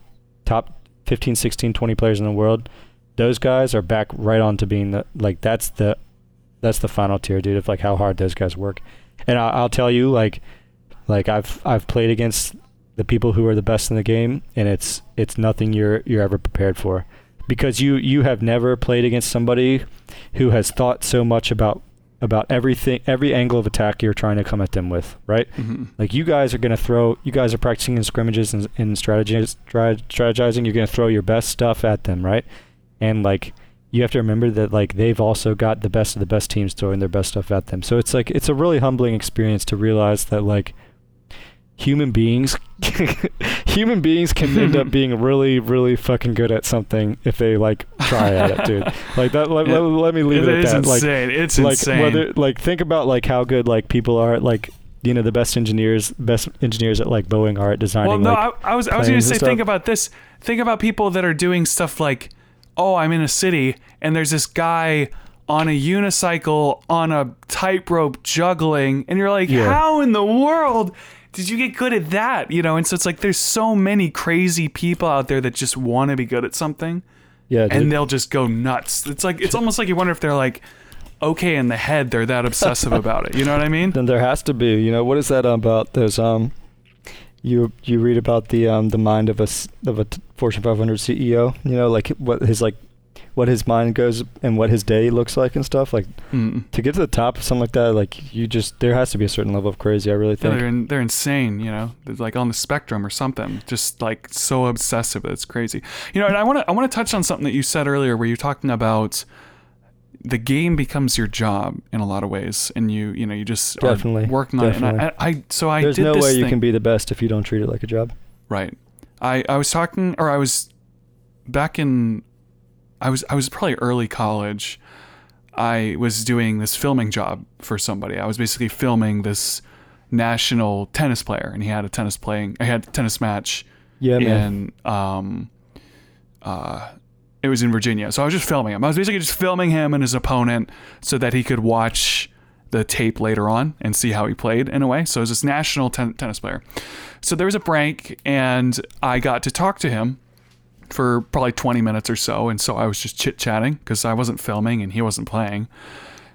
top 15, 16, 20 players in the world, those guys are back right on to being the like that's the that's the final tier, dude, of like how hard those guys work. And I, I'll tell you, like like I've I've played against the people who are the best in the game, and it's it's nothing you're you're ever prepared for, because you you have never played against somebody who has thought so much about about everything every angle of attack you're trying to come at them with, right? Mhm. Like you guys are gonna throw, you guys are practicing in scrimmages and, and strategies, strategizing. You're gonna throw your best stuff at them, right? And like you have to remember that like they've also got the best of the best teams throwing their best stuff at them. So it's like it's a really humbling experience to realize that like human beings, human beings can end up being really, really fucking good at something if they like try at it, dude. Like that. Let, Yeah. let, let me leave It it, at that. Like insane. it's like insane. whether like think about like how good like people are at, like you know the best engineers best engineers at like Boeing are at designing well, no, like I, I was I was going to say think about this. Think about people that are doing stuff like, oh, I'm in a city and there's this guy on a unicycle on a tightrope juggling, and you're like, Yeah. how in the world? Did you get good at that? You know, and so it's like there's so many crazy people out there that just want to be good at something. yeah dude. and they'll just go nuts. It's like it's almost like you wonder if they're like okay in the head. They're that obsessive about it. You know what I mean? then there has to be you know what is that about There's um you you read about the um the mind of a s- of a Fortune 500 CEO you know like what his like what his mind goes and what his day looks like and stuff like Mm. to get to the top of something like that like you just there has to be a certain level of crazy I really Yeah, think they're in, they're insane. You know, they're like on the spectrum or something. Just like so obsessive. It's crazy. You know, and I want to I want to touch on something that you said earlier, where you're talking about the game becomes your job in a lot of ways, and you you know you just Definitely, are working on it. And I. I, so I there's no way you thing- can be the best if you don't treat it like a job Right. I, I was talking or I was back in I was I was probably early college. I was doing this filming job for somebody. I was basically filming this national tennis player and he had a tennis playing I had a tennis match yeah man in um uh it was in Virginia. So I was just filming him. I was basically just filming him and his opponent so that he could watch the tape later on and see how he played in a way. So it was this national ten- tennis player. So there was a break and I got to talk to him for probably 20 minutes or so. And so I was just chit chatting because I wasn't filming and he wasn't playing.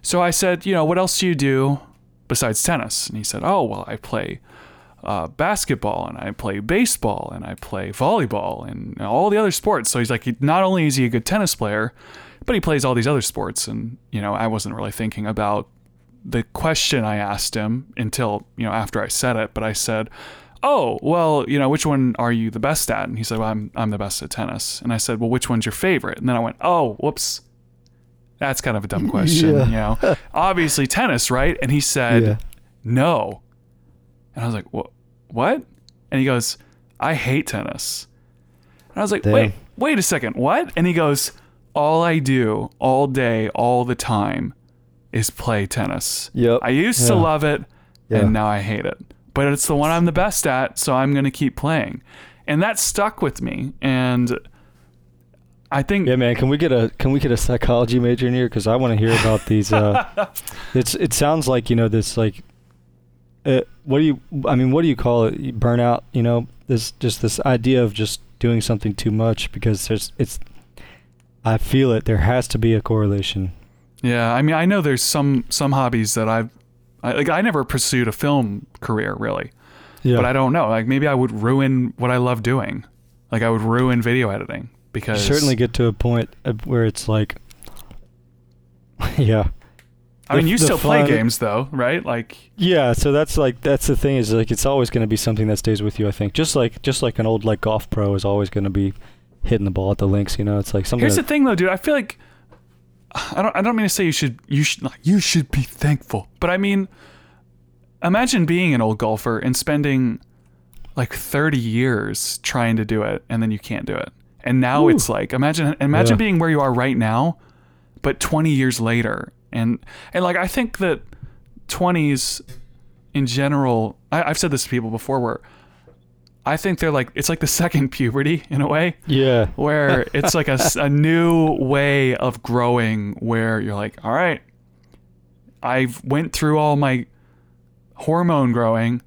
So I said, you know, what else do you do besides tennis? And he said, oh, well, I play uh, basketball and I play baseball and I play volleyball and all the other sports. So he's like, not only is he a good tennis player, but he plays all these other sports. And, you know, I wasn't really thinking about the question I asked him until, you know, after I said it. But I said, oh, well, you know, which one are you the best at? And he said, well, I'm, I'm the best at tennis. And I said, well, which one's your favorite? And then I went, oh, whoops. That's kind of a dumb question, Yeah. you know. Obviously tennis, right? And he said, Yeah. no. And I was like, what? What? And he goes, I hate tennis. And I was like, Damn. wait, wait a second, what? And he goes, all I do all day, all the time is play tennis. Yep. I used to love it Yeah. and now I hate it. But it's the one I'm the best at, so I'm going to keep playing. And that stuck with me. And I think Yeah, man. Can we get a can we get a psychology major in here? Because I want to hear about these. Uh, it's it sounds like you know this like. Uh, what do you? I mean, what do you call it? Burnout. You know, this just this idea of just doing something too much because there's it's. I feel it. There has to be a correlation. Yeah, I mean, I know there's some some hobbies that I've I, like. I never pursued a film career really, Yeah. but I don't know. Like maybe I would ruin what I love doing. Like I would ruin video editing because You certainly get to a point uh, where it's like. yeah. I mean, you still play games though, right? Like Yeah, so that's like that's the thing is like it's always going to be something that stays with you. I think just like just like an old like golf pro is always going to be hitting the ball at the links. You know, it's like something. here's the thing though, dude. I feel like I don't. I don't mean to say you should. You should. like, You should be thankful. But I mean, imagine being an old golfer and spending like 30 years trying to do it and then you can't do it. And now Ooh. it's like imagine imagine Yeah. being where you are right now, but 20 years later. And and like I think that 20s in general, I, I've said this to people before where I think they're like it's like the second puberty in a way. Yeah. where it's like a new way of growing where you're like all right i've went through all my hormone growing.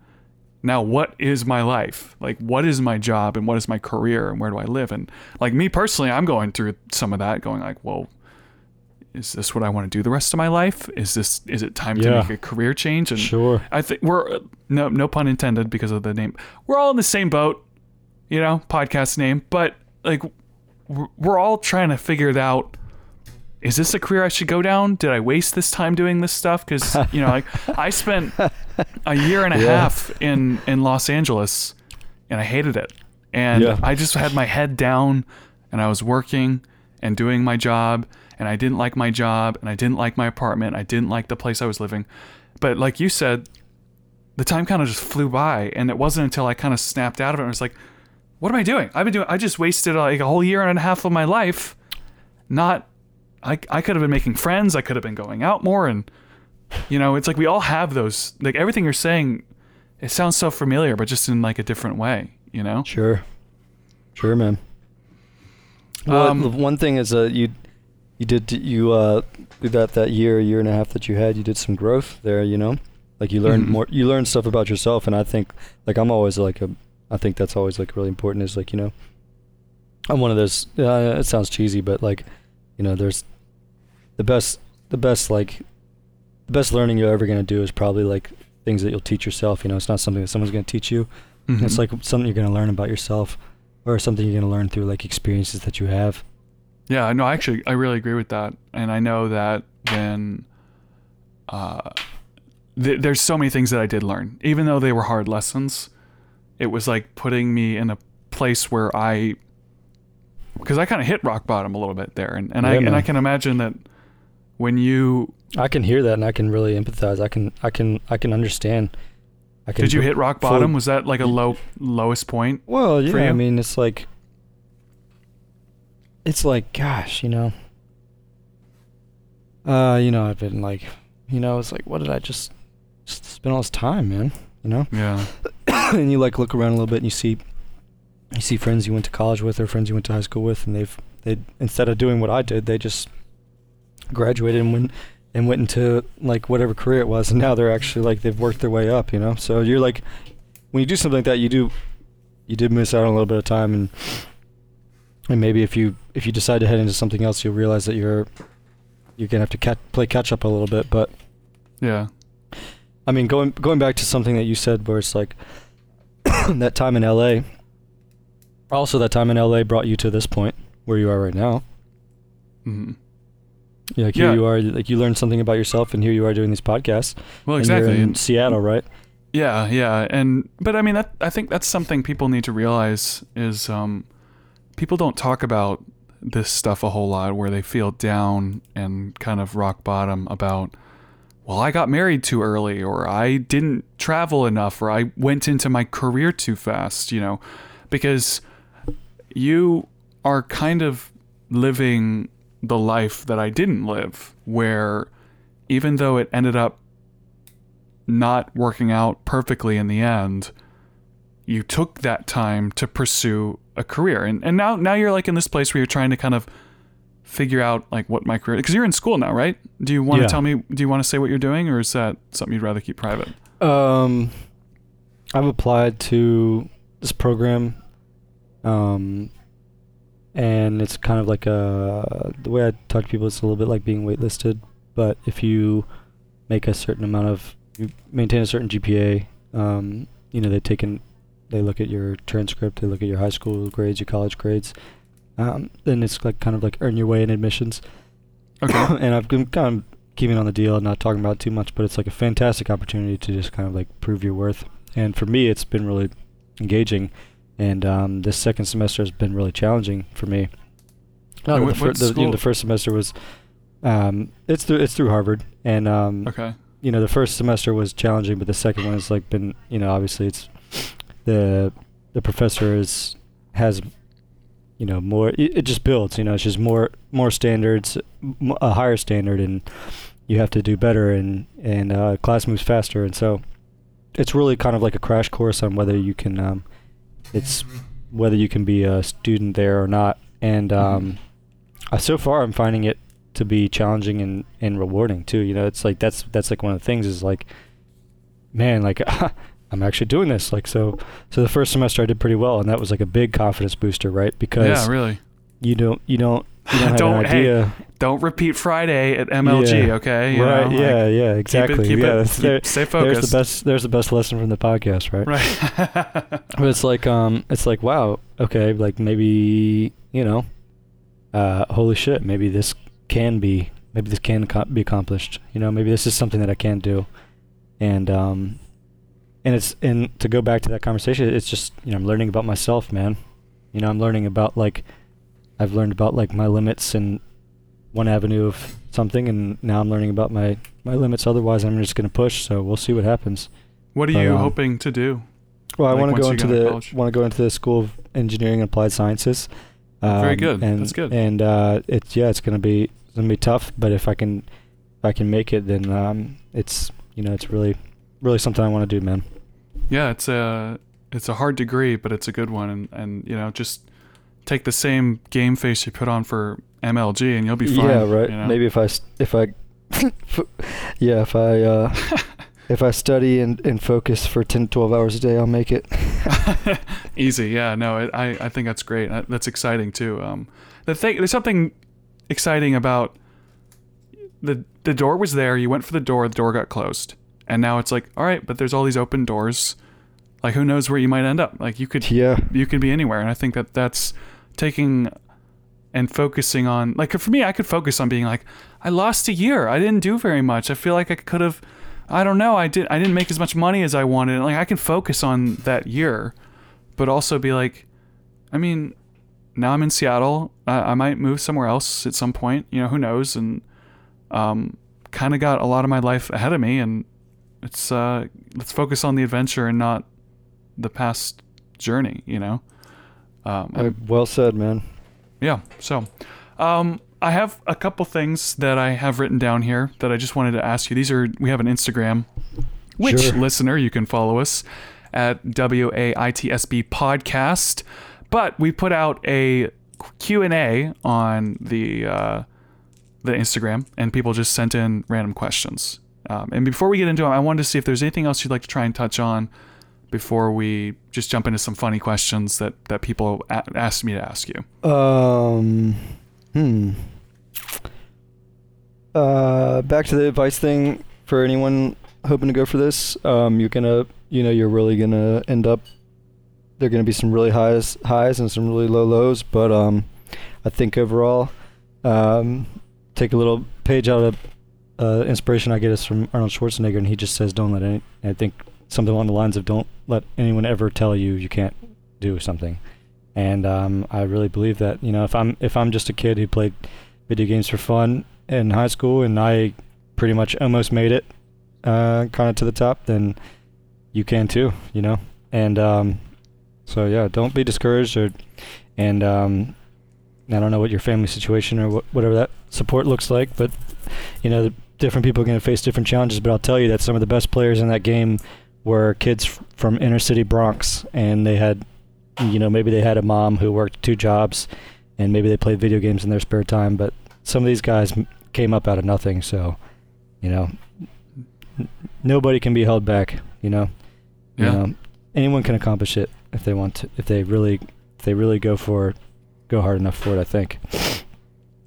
Now what is my life? Like what is my job and what is my career and where do i live? And like me personally i'm going through some of that going like well is this what i want to do the rest of my life is this is it time to make a career change and Sure. I think we're no no pun intended because of the name. We're all in the same boat, you know, podcast name, but like we're we're all trying to figure it out. Is this a career I should go down? Did I waste this time doing this stuff? Because you know, like I spent a year and a Yeah. half in in Los Angeles, and I hated it. And Yeah. I just had my head down, and I was working and doing my job, and I didn't like my job, and I didn't like my apartment, I didn't like the place I was living. But like you said, the time kind of just flew by, and it wasn't until I kind of snapped out of it. and I was like, "What am I doing? I've been doing. I just wasted like a whole year and a half of my life. Not. I I could have been making friends. I could have been going out more, and you know, it's like we all have those. Like everything you're saying, it sounds so familiar, but just in like a different way. You know. Sure. Sure, man. Well, Um, the one thing is uh, you you did you uh that that year year and a half that you had you did some growth there you know like you learned Mhm. more you learned stuff about yourself and I think like I'm always like a I think that's always like really important is like you know I'm one of those uh, it sounds cheesy but like you know there's the best the best like the best learning you're ever gonna do is probably like things that you'll teach yourself you know it's not something that someone's gonna teach you Mhm. it's like something you're going to learn about yourself or something you're going to learn through like experiences that you have. Yeah, no, actually, I really agree with that, and I know that when uh, th- there's so many things that I did learn, even though they were hard lessons. It was like putting me in a place where I, because I kind of hit rock bottom a little bit there, and, and I Yeah, and I can imagine that when you I can hear that and I can really empathize. I can I can I can understand. I can did you hit rock fully- bottom? Was that like a low lowest point? Well, yeah, I mean, it's like it's like gosh, you know. Uh, you know, I've been like, you know, it's like what did I just, just spend all this time, man, you know? Yeah, and you like look around a little bit and you see you see friends you went to college with or friends you went to high school with and they've they instead of doing what I did they just graduated and went and went into like whatever career it was and now they're actually like they've worked their way up you know so you're like when you do something like that you do you did miss out on a little bit of time and and maybe if you if you decide to head into something else you'll realize that you're you're gonna have to cat, play catch up a little bit but yeah, I mean, going going back to something that you said, where it's like that time in L.A. Also, that time in L.A. brought you to this point where you are right now. hmm Yeah, like here Yeah. you are, like you learned something about yourself, and here you are doing these podcasts. well, exactly. In and- Seattle, right? Yeah, yeah, and but I mean that I think that's something people need to realize is um, people don't talk about this stuff a whole lot where they feel down and kind of rock bottom about well I got married too early or I didn't travel enough or I went into my career too fast, you know, because you are kind of living the life that I didn't live where even though it ended up not working out perfectly in the end, you took that time to pursue a career. And and now now you're like in this place where you're trying to kind of figure out like what my career because you're in school now, right? Do you want Yeah. to tell me do you want to say what you're doing or is that something you'd rather keep private? Um, I've applied to this program, um, and it's kind of like a the way I talk to people. It's a little bit like being waitlisted, but if you make a certain amount of you maintain a certain GPA, um, you know they take in, they look at your transcript, they look at your high school grades, your college grades, um, then it's like kind of like earn your way in admissions. Okay. and I've been kind of keeping on the deal and not talking about it too much, but it's like a fantastic opportunity to just kind of like prove your worth. And for me, it's been really engaging. And um, this second semester has been really challenging for me. No, the, fir- the, you know, the first semester was, um, it's through it's through Harvard, and um, okay. you know the first semester was challenging, but the second one has like been, you know, obviously it's the the professor is has you know more it, it just builds you know it's just more more standards m- a higher standard and you have to do better and and uh, class moves faster. And so it's really kind of like a crash course on whether you can um, it's whether you can be a student there or not. And um, uh, so far i'm finding it to be challenging and, and rewarding too you know it's like that's that's like one of the things is like man like i'm actually doing this like so so the first semester i did pretty well and that was like a big confidence booster right because Yeah, really. you don't you don't you don't have Don't- an hey, idea Don't repeat Friday at MLG, Yeah. okay? You right know, yeah like, yeah exactly Keep it, keep yeah it, keep- there- stay there's the best there's the best lesson from the podcast right Right. but it's like um it's like wow okay like maybe you know uh holy shit maybe this can be maybe this can co- be accomplished you know maybe this is something that i can do and um and it's and to go back to that conversation it's just you know i'm learning about myself man you know i'm learning about like i've learned about like my limits and one avenue of something and now i'm learning about my my limits otherwise i'm just going to push so we'll see what happens what are But, you um, hoping to do? well, I Like, want to go into get out of the want to go into the School of Engineering and Applied Sciences. Very Um, good. And, That's good. And uh, it's yeah, it's gonna be it's gonna be tough, but if I can if I can make it, then um, it's you know it's really really something I want to do, man. Yeah, it's a it's a hard degree, but it's a good one, and and you know just take the same game face you put on for MLG, and you'll be fine. yeah, right. you know? Maybe if I if I yeah if I uh, if I study and, and focus for 10, 12 hours a day, I'll make it. Easy, yeah. No, it, I I think that's great. That's exciting too. Um, the thing there's something exciting about the the door was there. You went for the door. The door got closed, and now it's like, all right, but there's all these open doors. Like who knows where you might end up? Like you could yeah, you could be anywhere, and I think that that's taking and focusing on like for me, I could focus on being like, I lost a year. I didn't do very much. I feel like I could have. I don't know. I did. I didn't make as much money as I wanted. Like I can focus on that year, but also be like, I mean, now I'm in Seattle. I, I might move somewhere else at some point. You know, who knows? And um, kind of got a lot of my life ahead of me, and it's uh, let's focus on the adventure and not the past journey. You know. Um, Uh, well said, man. yeah. So, um, I have a couple things that I have written down here that I just wanted to ask you. These are we have an Instagram, which Sure. listener you can follow us at W A I T S B podcast. But we put out a Q and A on the uh, the Instagram, and people just sent in random questions. Um, and before we get into them, I wanted to see if there's anything else you'd like to try and touch on before we just jump into some funny questions that that people a- asked me to ask you. Um, hmm. Uh, back to the advice thing for anyone hoping to go for this. Um, you're gonna, you know, you're really gonna end up. There are gonna be some really highs, highs and some really low lows, but um, I think overall, um, take a little page out of uh, inspiration I get is from Arnold Schwarzenegger, and he just says, "Don't let any." I think something along the lines of, "Don't let anyone ever tell you you can't do something." and um, I really believe that you know if I'm if I'm just a kid who played video games for fun in high school and I pretty much almost made it uh, kind of to the top, then you can too, you know. And um, so yeah, don't be discouraged or and um, I don't know what your family situation or wh- whatever that support looks like, but you know different people are going to face different challenges. But I'll tell you that some of the best players in that game were kids f- from inner city Bronx, and they had you know maybe they had a mom who worked two jobs and maybe they played video games in their spare time but some of these guys m- came up out of nothing so you know n- nobody can be held back you know you Yeah. know anyone can accomplish it if they want to if they really if they really go for go hard enough for it i think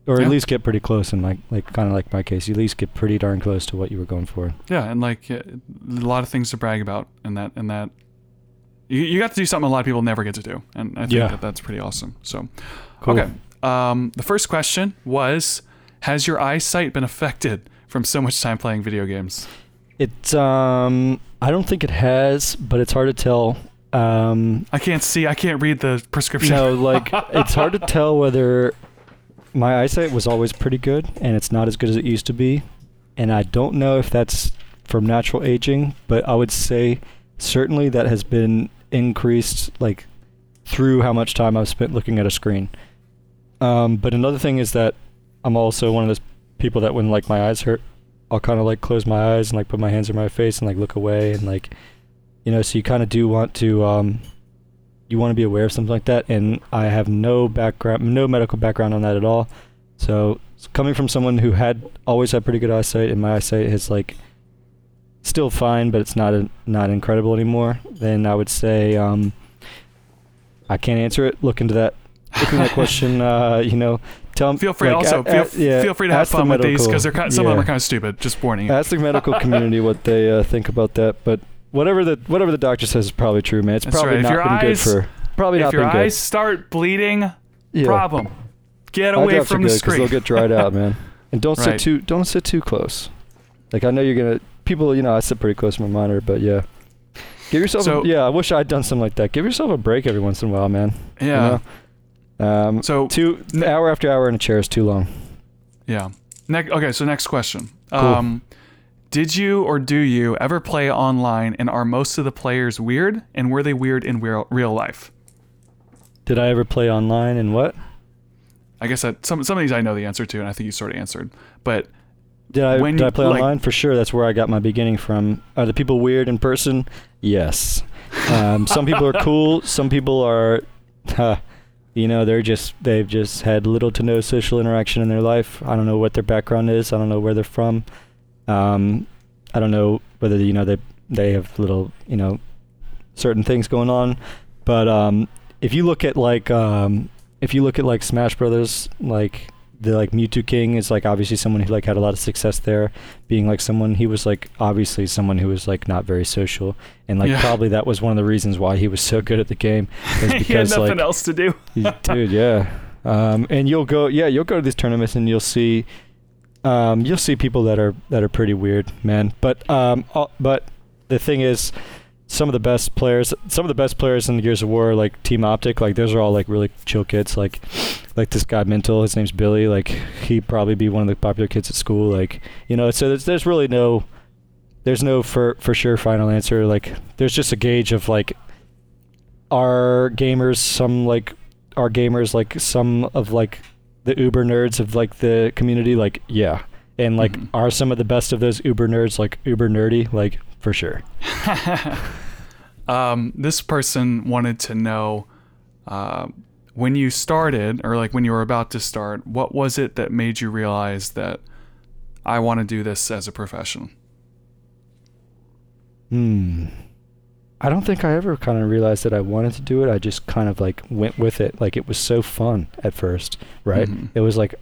or Yeah. at least get pretty close in my like kind of like my case you at least get pretty darn close to what you were going for Yeah, and like uh, a lot of things to brag about, and that and that you, you got to do something a lot of people never get to do, and I think Yeah. that that's pretty awesome. So, Cool. okay, um, the first question was, has your eyesight been affected from so much time playing video games? it's um i don't think it has but it's hard to tell um I can't see, I can't read the prescription. No, like it's hard to tell whether my eyesight was always pretty good and it's not as good as it used to be. And I don't know if that's from natural aging, but I would say certainly that has been increased like through how much time I've spent looking at a screen. Um, but another thing is that I'm also one of those people that when like my eyes hurt, I'll kind of like close my eyes and like put my hands on my face and like look away and like, you know, so you kind of do want to, um, you want to be aware of something like that. And I have no background, no medical background on that at all. So coming from someone who had always had pretty good eyesight and my eyesight is like still fine, but it's not a, not incredible anymore, then I would say um, I can't answer it. Look into that. Look into that question. Uh, you know, tell them. Feel free like, also a- feel, a- yeah, feel free to have ask the fun with these because they're kind, some of them are kind of stupid. Just warning you. Ask the medical community what they uh, think about that. But whatever the whatever the doctor says is probably true, man. It's That's probably right. If not your been eyes- good for. Probably if not your been eyes good. start bleeding, Yeah. problem. Get away from the good 'cause screen. They'll get dried out, man. And don't Right. sit too don't sit too close. Like I know you're gonna people, you know, I sit pretty close to my monitor, but yeah. Give yourself So- a, yeah, I wish I'd done something like that. Give yourself a break every once in a while, man. you yeah. know? Um So two hour after hour in a chair is too long. yeah. Ne- okay. So next question. Cool. Um, did you or do you ever play online and are most of the players weird and were they weird in real real life? Did I ever play online and what? I guess that some some of these I know the answer to, and I think you sort of answered. But Did I When did you- I play like- online? For sure, that's where I got my beginning from. Are the people weird in person? Yes. Um, some people are cool. Some people are, huh, you know, they're just they've just had little to no social interaction in their life. I don't know what their background is. I don't know where they're from. Um, I don't know whether you know they they have little you know certain things going on. But um, if you look at like um, if you look at like Smash Brothers, like the like Mew2King is like obviously someone who like had a lot of success there, being like someone he was like obviously someone who was like not very social, and like Yeah. probably that was one of the reasons why he was so good at the game, is he had nothing like else to do. Dude yeah um and you'll go yeah you'll go to these tournaments and you'll see um you'll see people that are that are pretty weird man. But um all, but the thing is some of the best players some of the best players in the gears of war like team optic like those are all like really chill kids. Like like this guy mental his name's billy. Like he'd probably be one of the popular kids at school. Like you know so there's, there's really no there's no for for sure final answer. Like there's just a gauge of like are gamers some like are gamers like some of like the uber nerds of like the community like yeah and like Mhm. are some of the best of those uber nerds like uber nerdy like for sure um, this person wanted to know uh, when you started, or like when you were about to start, what was it that made you realize that I want to do this as a profession? hmm i don't think i ever kind of realized that i wanted to do it. I just kind of like went with it. Like it was so fun at first right? Mhm. it was like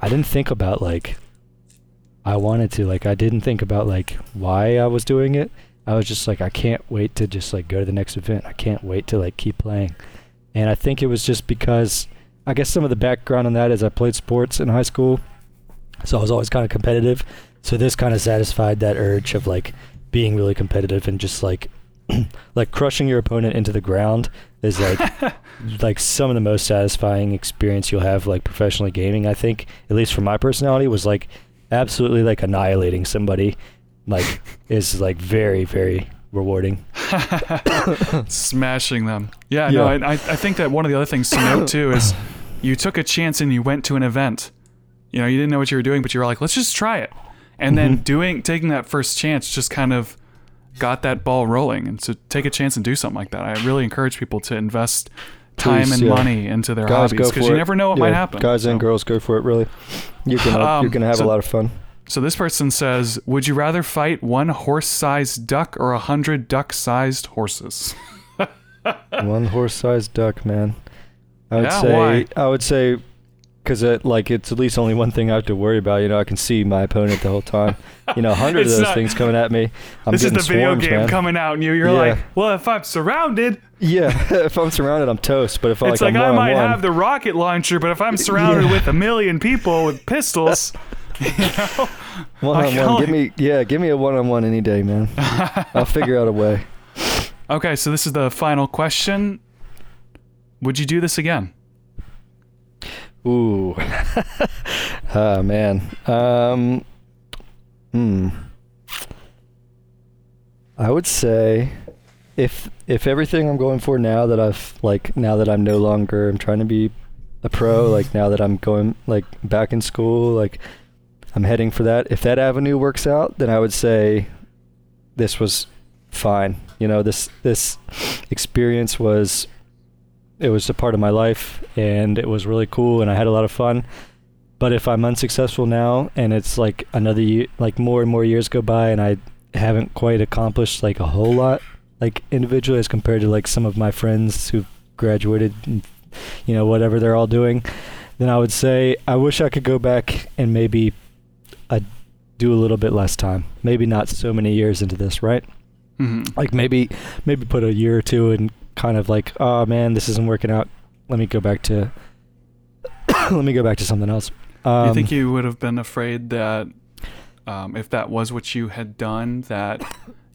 i didn't think about like i wanted to. Like i didn't think about like why i was doing it. I was just like i can't wait to just like go to the next event. I can't wait to like keep playing. And i think it was just because i guess some of the background on that is i played sports in high school so i was always kind of competitive. So this kind of satisfied that urge of like being really competitive and just like like crushing your opponent into the ground is like like some of the most satisfying experience you'll have like professionally gaming i think at least for my personality was like absolutely like annihilating somebody like is like very very rewarding Smashing them. Yeah, no, Yeah. I, I I think that one of the other things to note too is you took a chance and you went to an event. You know, you didn't know what you were doing, but you were like, let's just try it. And then Mhm. doing taking that first chance just kind of got that ball rolling. And so take a chance and do something like that. I really encourage people to invest time Please, and yeah. money into their guys hobbies because you never know what Yeah, might happen. guys and girls go for it really you can Um, you're gonna have so- a lot of fun So this person says, "Would you rather fight one horse-sized duck or a hundred duck-sized horses?" one horse-sized duck man i would Yeah, say why? i would say because it like it's at least only one thing i have to worry about you know i can see my opponent the whole time you know a hundred of those not- things coming at me i'm this is the video swarms, game man. coming out, and you, you're Yeah. like, "Well, if I'm surrounded." Yeah, if I'm surrounded, I'm toast. But if It's like, like, I'm I might have the rocket launcher, but if I'm surrounded Yeah. with a million people with pistols, you know, one on one, give me yeah, give me a one on one any day, man. I'll figure out a way. okay. So this is the final question. Would you do this again? Ooh, ah man. Um, hmm. I would say if if everything I'm going for now that I've like now that I'm no longer I'm trying to be a pro, like now that I'm going like back in school, like I'm heading for that. If that avenue works out, then I would say this was fine. You know, this this experience was it was a part of my life and it was really cool and I had a lot of fun. But if I'm unsuccessful now and it's like another year, like more and more years go by and I haven't quite accomplished like a whole lot like individually as compared to like some of my friends who've graduated and you know whatever they're all doing, then I would say I wish I could go back and maybe I'd do a little bit less time. Maybe not so many years into this, right? Mm-hmm. Like maybe maybe put a year or two and kind of like, oh man, this isn't working out. Let me go back to let me go back to something else. Um, you think you would have been afraid that um, if that was what you had done, that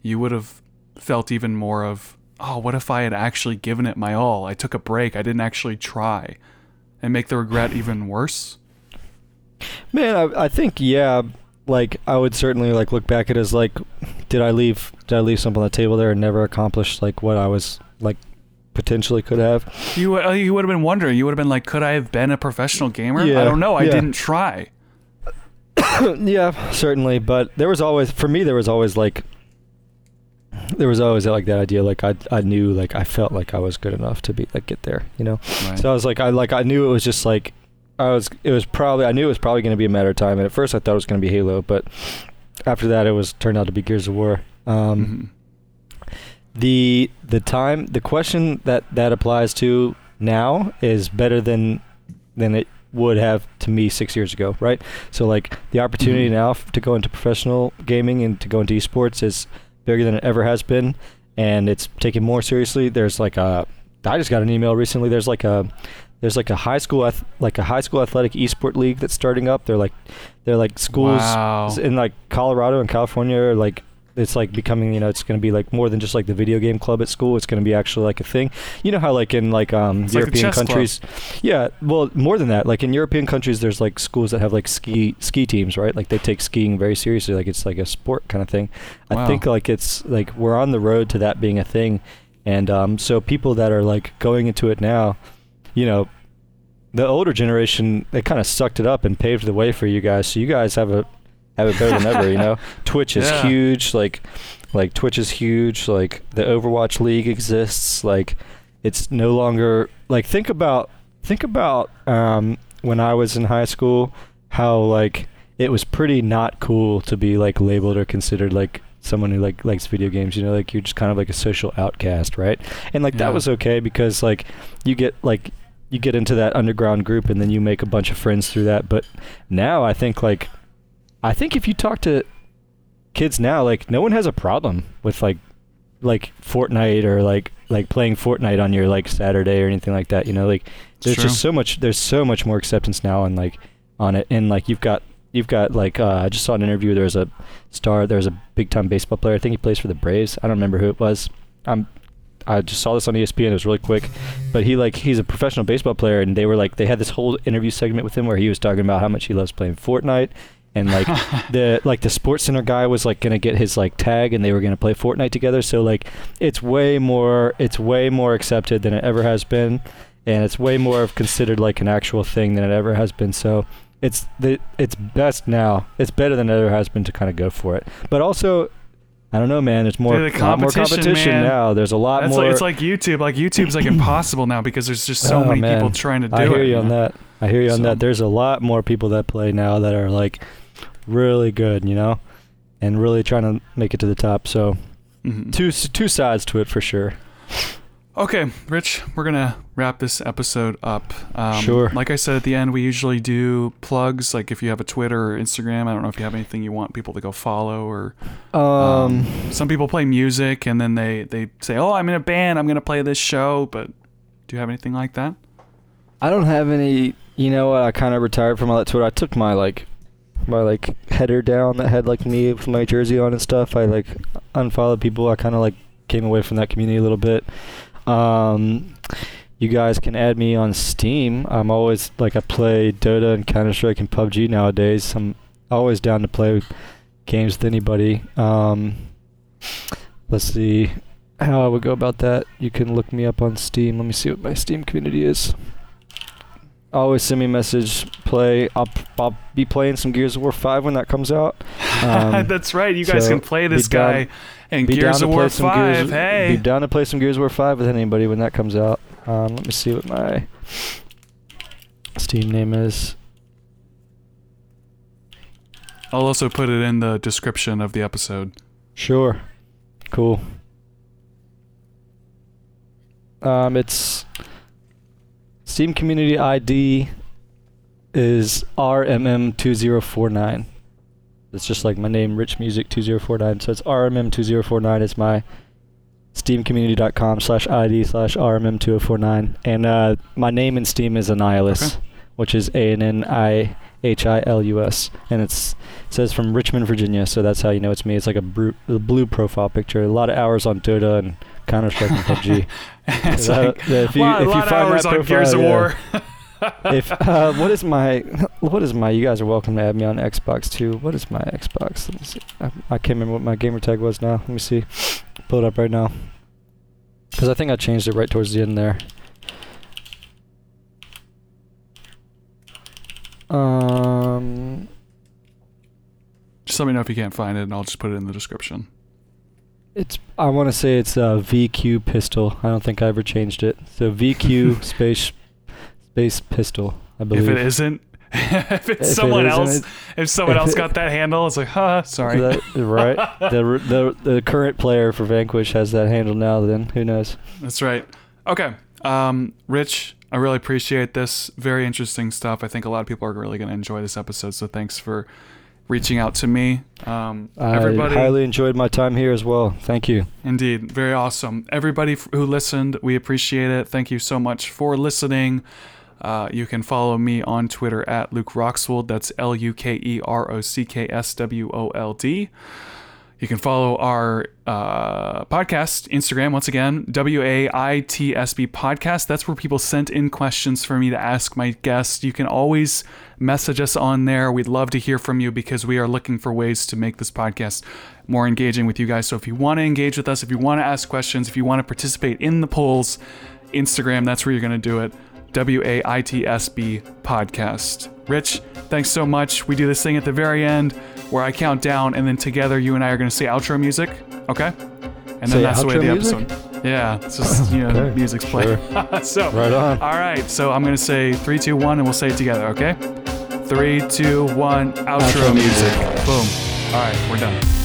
you would have felt even more of, oh, what if I had actually given it my all? I took a break. I didn't actually try, and make the regret even worse. Man, I, I think yeah. Like I would certainly like look back at it as like, did I leave? Did I leave something on the table there and never accomplish like what I was like potentially could have? You uh, you would have been wondering. You would have been like, could I have been a professional gamer? Yeah, I don't know. I yeah. didn't try. yeah, certainly. But there was always, for me, there was always like, there was always like that idea. Like I, I knew, like I felt like I was good enough to be like get there. You know. Right. So I was like, I like I knew it was just like, I was. It was probably I knew it was probably going to be a matter of time. And at first I thought it was going to be Halo, but after that it was turned out to be Gears of War. Um, Mhm. The the time the question that that applies to now is better than than it would have to me six years ago right so like the opportunity Mhm. now f- to go into professional gaming and to go into esports is bigger than it ever has been and it's taken more seriously there's like a i just got an email recently there's like a there's like a high school ath- like a high school athletic esport league that's starting up they're like they're like schools Wow. in like Colorado and California are like it's like becoming you know it's going to be like more than just like the video game club at school. It's going to be actually like a thing. You know how like in like um It's like european club. countries yeah well more than that like in european countries there's like schools that have like ski ski teams right? Like they take skiing very seriously like it's like a sport kind of thing. I think like it's like we're on the road to that being a thing. And um so people that are like going into it now you know the older generation they kind of sucked it up and paved the way for you guys. So you guys have a have it better than ever you know twitch is Yeah. huge like like twitch is huge like the overwatch league exists like it's no longer like think about think about um when i was in high school how like it was pretty not cool to be like labeled or considered like someone who like likes video games you know like you're just kind of like a social outcast right and like Yeah. that was okay because like you get like you get into that underground group and then you make a bunch of friends through that but now i think like i think if you talk to kids now like no one has a problem with like like fortnite or like like playing fortnite on your like saturday or anything like that you know? Like there's true. just so much there's so much more acceptance now and like on it. And like you've got you've got like uh, i just saw an interview. There was a star there's a big time baseball player. I think he plays for the braves. I don't remember who it was. Um i just saw this on espn it was really quick. But he like he's a professional baseball player and they were like they had this whole interview segment with him where he was talking about how much he loves playing fortnite and like the like the sports center guy was like gonna get his like tag and they were gonna play fortnite together so like it's way more it's way more accepted than it ever has been and it's way more of considered like an actual thing than it ever has been so it's the it's best now it's better than it ever has been to kind of go for it but also i don't know man there's more, Dude, the lot more competition, competition man. now there's a lot That's more like, it's like YouTube. Like YouTube's like impossible now because there's just so Oh, many man. people trying to do it. I hear it. you on that. I hear you on So- that. There's a lot more people that play now that are like really good, you know, and really trying to make it to the top. So Mhm. two two sides to it for sure. Okay, Rich, we're gonna wrap this episode up. Um, Sure. Like I said at the end, we usually do plugs. Like if you have a Twitter or Instagram, I don't know if you have anything you want people to go follow or. Um, Some people play music and then they they say, "Oh, I'm in a band. I'm gonna play this show." But do you have anything like that? I don't have any. You know what? I kind of retired from all that Twitter. I took my like my like header down that had like me with my jersey on and stuff. I like unfollowed people. I kind of like came away from that community a little bit. Um, you guys can add me on Steam. I'm always like I play Dota and Counter Strike and PUBG nowadays. I'm always down to play games with anybody. Um, let's see. how I would go about that, you can look me up on Steam. Let me see what my Steam community is. Always send me a message. Play. I'll, I'll be playing some Gears of War 5 when that comes out. Um, That's right. You guys so can play this down- guy in be Gears down of War play some 5. Gears, hey. Be down to play some Gears of War 5 with anybody when that comes out. Um, let me see what my Steam name is. I'll also put it in the description of the episode. Sure. Cool. Um, it's Steam Community ID is RMM2049. It's just like my name, Rich Music 2049. So it's RMM2049 is my steamcommunity.com slash ID slash RMM2049. And uh, my name in Steam is Annihilus, Okay. which is A N N I H I L U S. And it's it says from Richmond, Virginia, so that's how you know it's me. It's like a, bru- a blue profile picture. A lot of hours on Dota and Counter Strike and PUBG. it's like, if you, lot, if you find hours that on profile, Gears of. War. if uh, what is my what is my? You guys are welcome to add me on Xbox too. What is my Xbox? Let me see. I, I can't remember what my gamer tag was now. Let me see. Pull it up right now. Because I think I changed it right towards the end there. Um, just let me know if you can't find it, and I'll just put it in the description. It's I want to say it's a VQ pistol. I don't think I ever changed it. So VQ space space pistol. I believe. If it isn't, if it's If someone isn't, else, it- if someone if else it- got that handle, it's like, huh, sorry. That- right. the, the the current player for Vanquish has that handle now. Then who knows? That's right. Okay. Um, Rich, I really appreciate this. Very interesting stuff. I think a lot of people are really going to enjoy this episode. So thanks for reaching out to me. Um, I everybody, highly enjoyed my time here as well. Thank you. indeed, very awesome. Everybody who listened, we appreciate it. Thank you so much for listening. Uh, you can follow me on Twitter at Luke Rockswold. That's L U K E R O C K S W O L D. You can follow our uh, podcast, Instagram, once again, W A I T S B podcast. That's where people sent in questions for me to ask my guests. You can always message us on there. We'd love to hear from you because we are looking for ways to make this podcast more engaging with you guys. So if you want to engage with us, if you want to ask questions, if you want to participate in the polls, Instagram, that's where you're going to do it. W A I T S B podcast. Rich, thanks so much. We do this thing at the very end where I count down, and then together you and I are going to say outro music. Okay? And then that's the way the music? episode. Yeah, it's just, you know, Okay, music's playing. so, Right on. all right. So I'm going to say three, two, one, and we'll say it together, okay? Three, two, one, outro, Outro music. music. Boom. All right, we're done.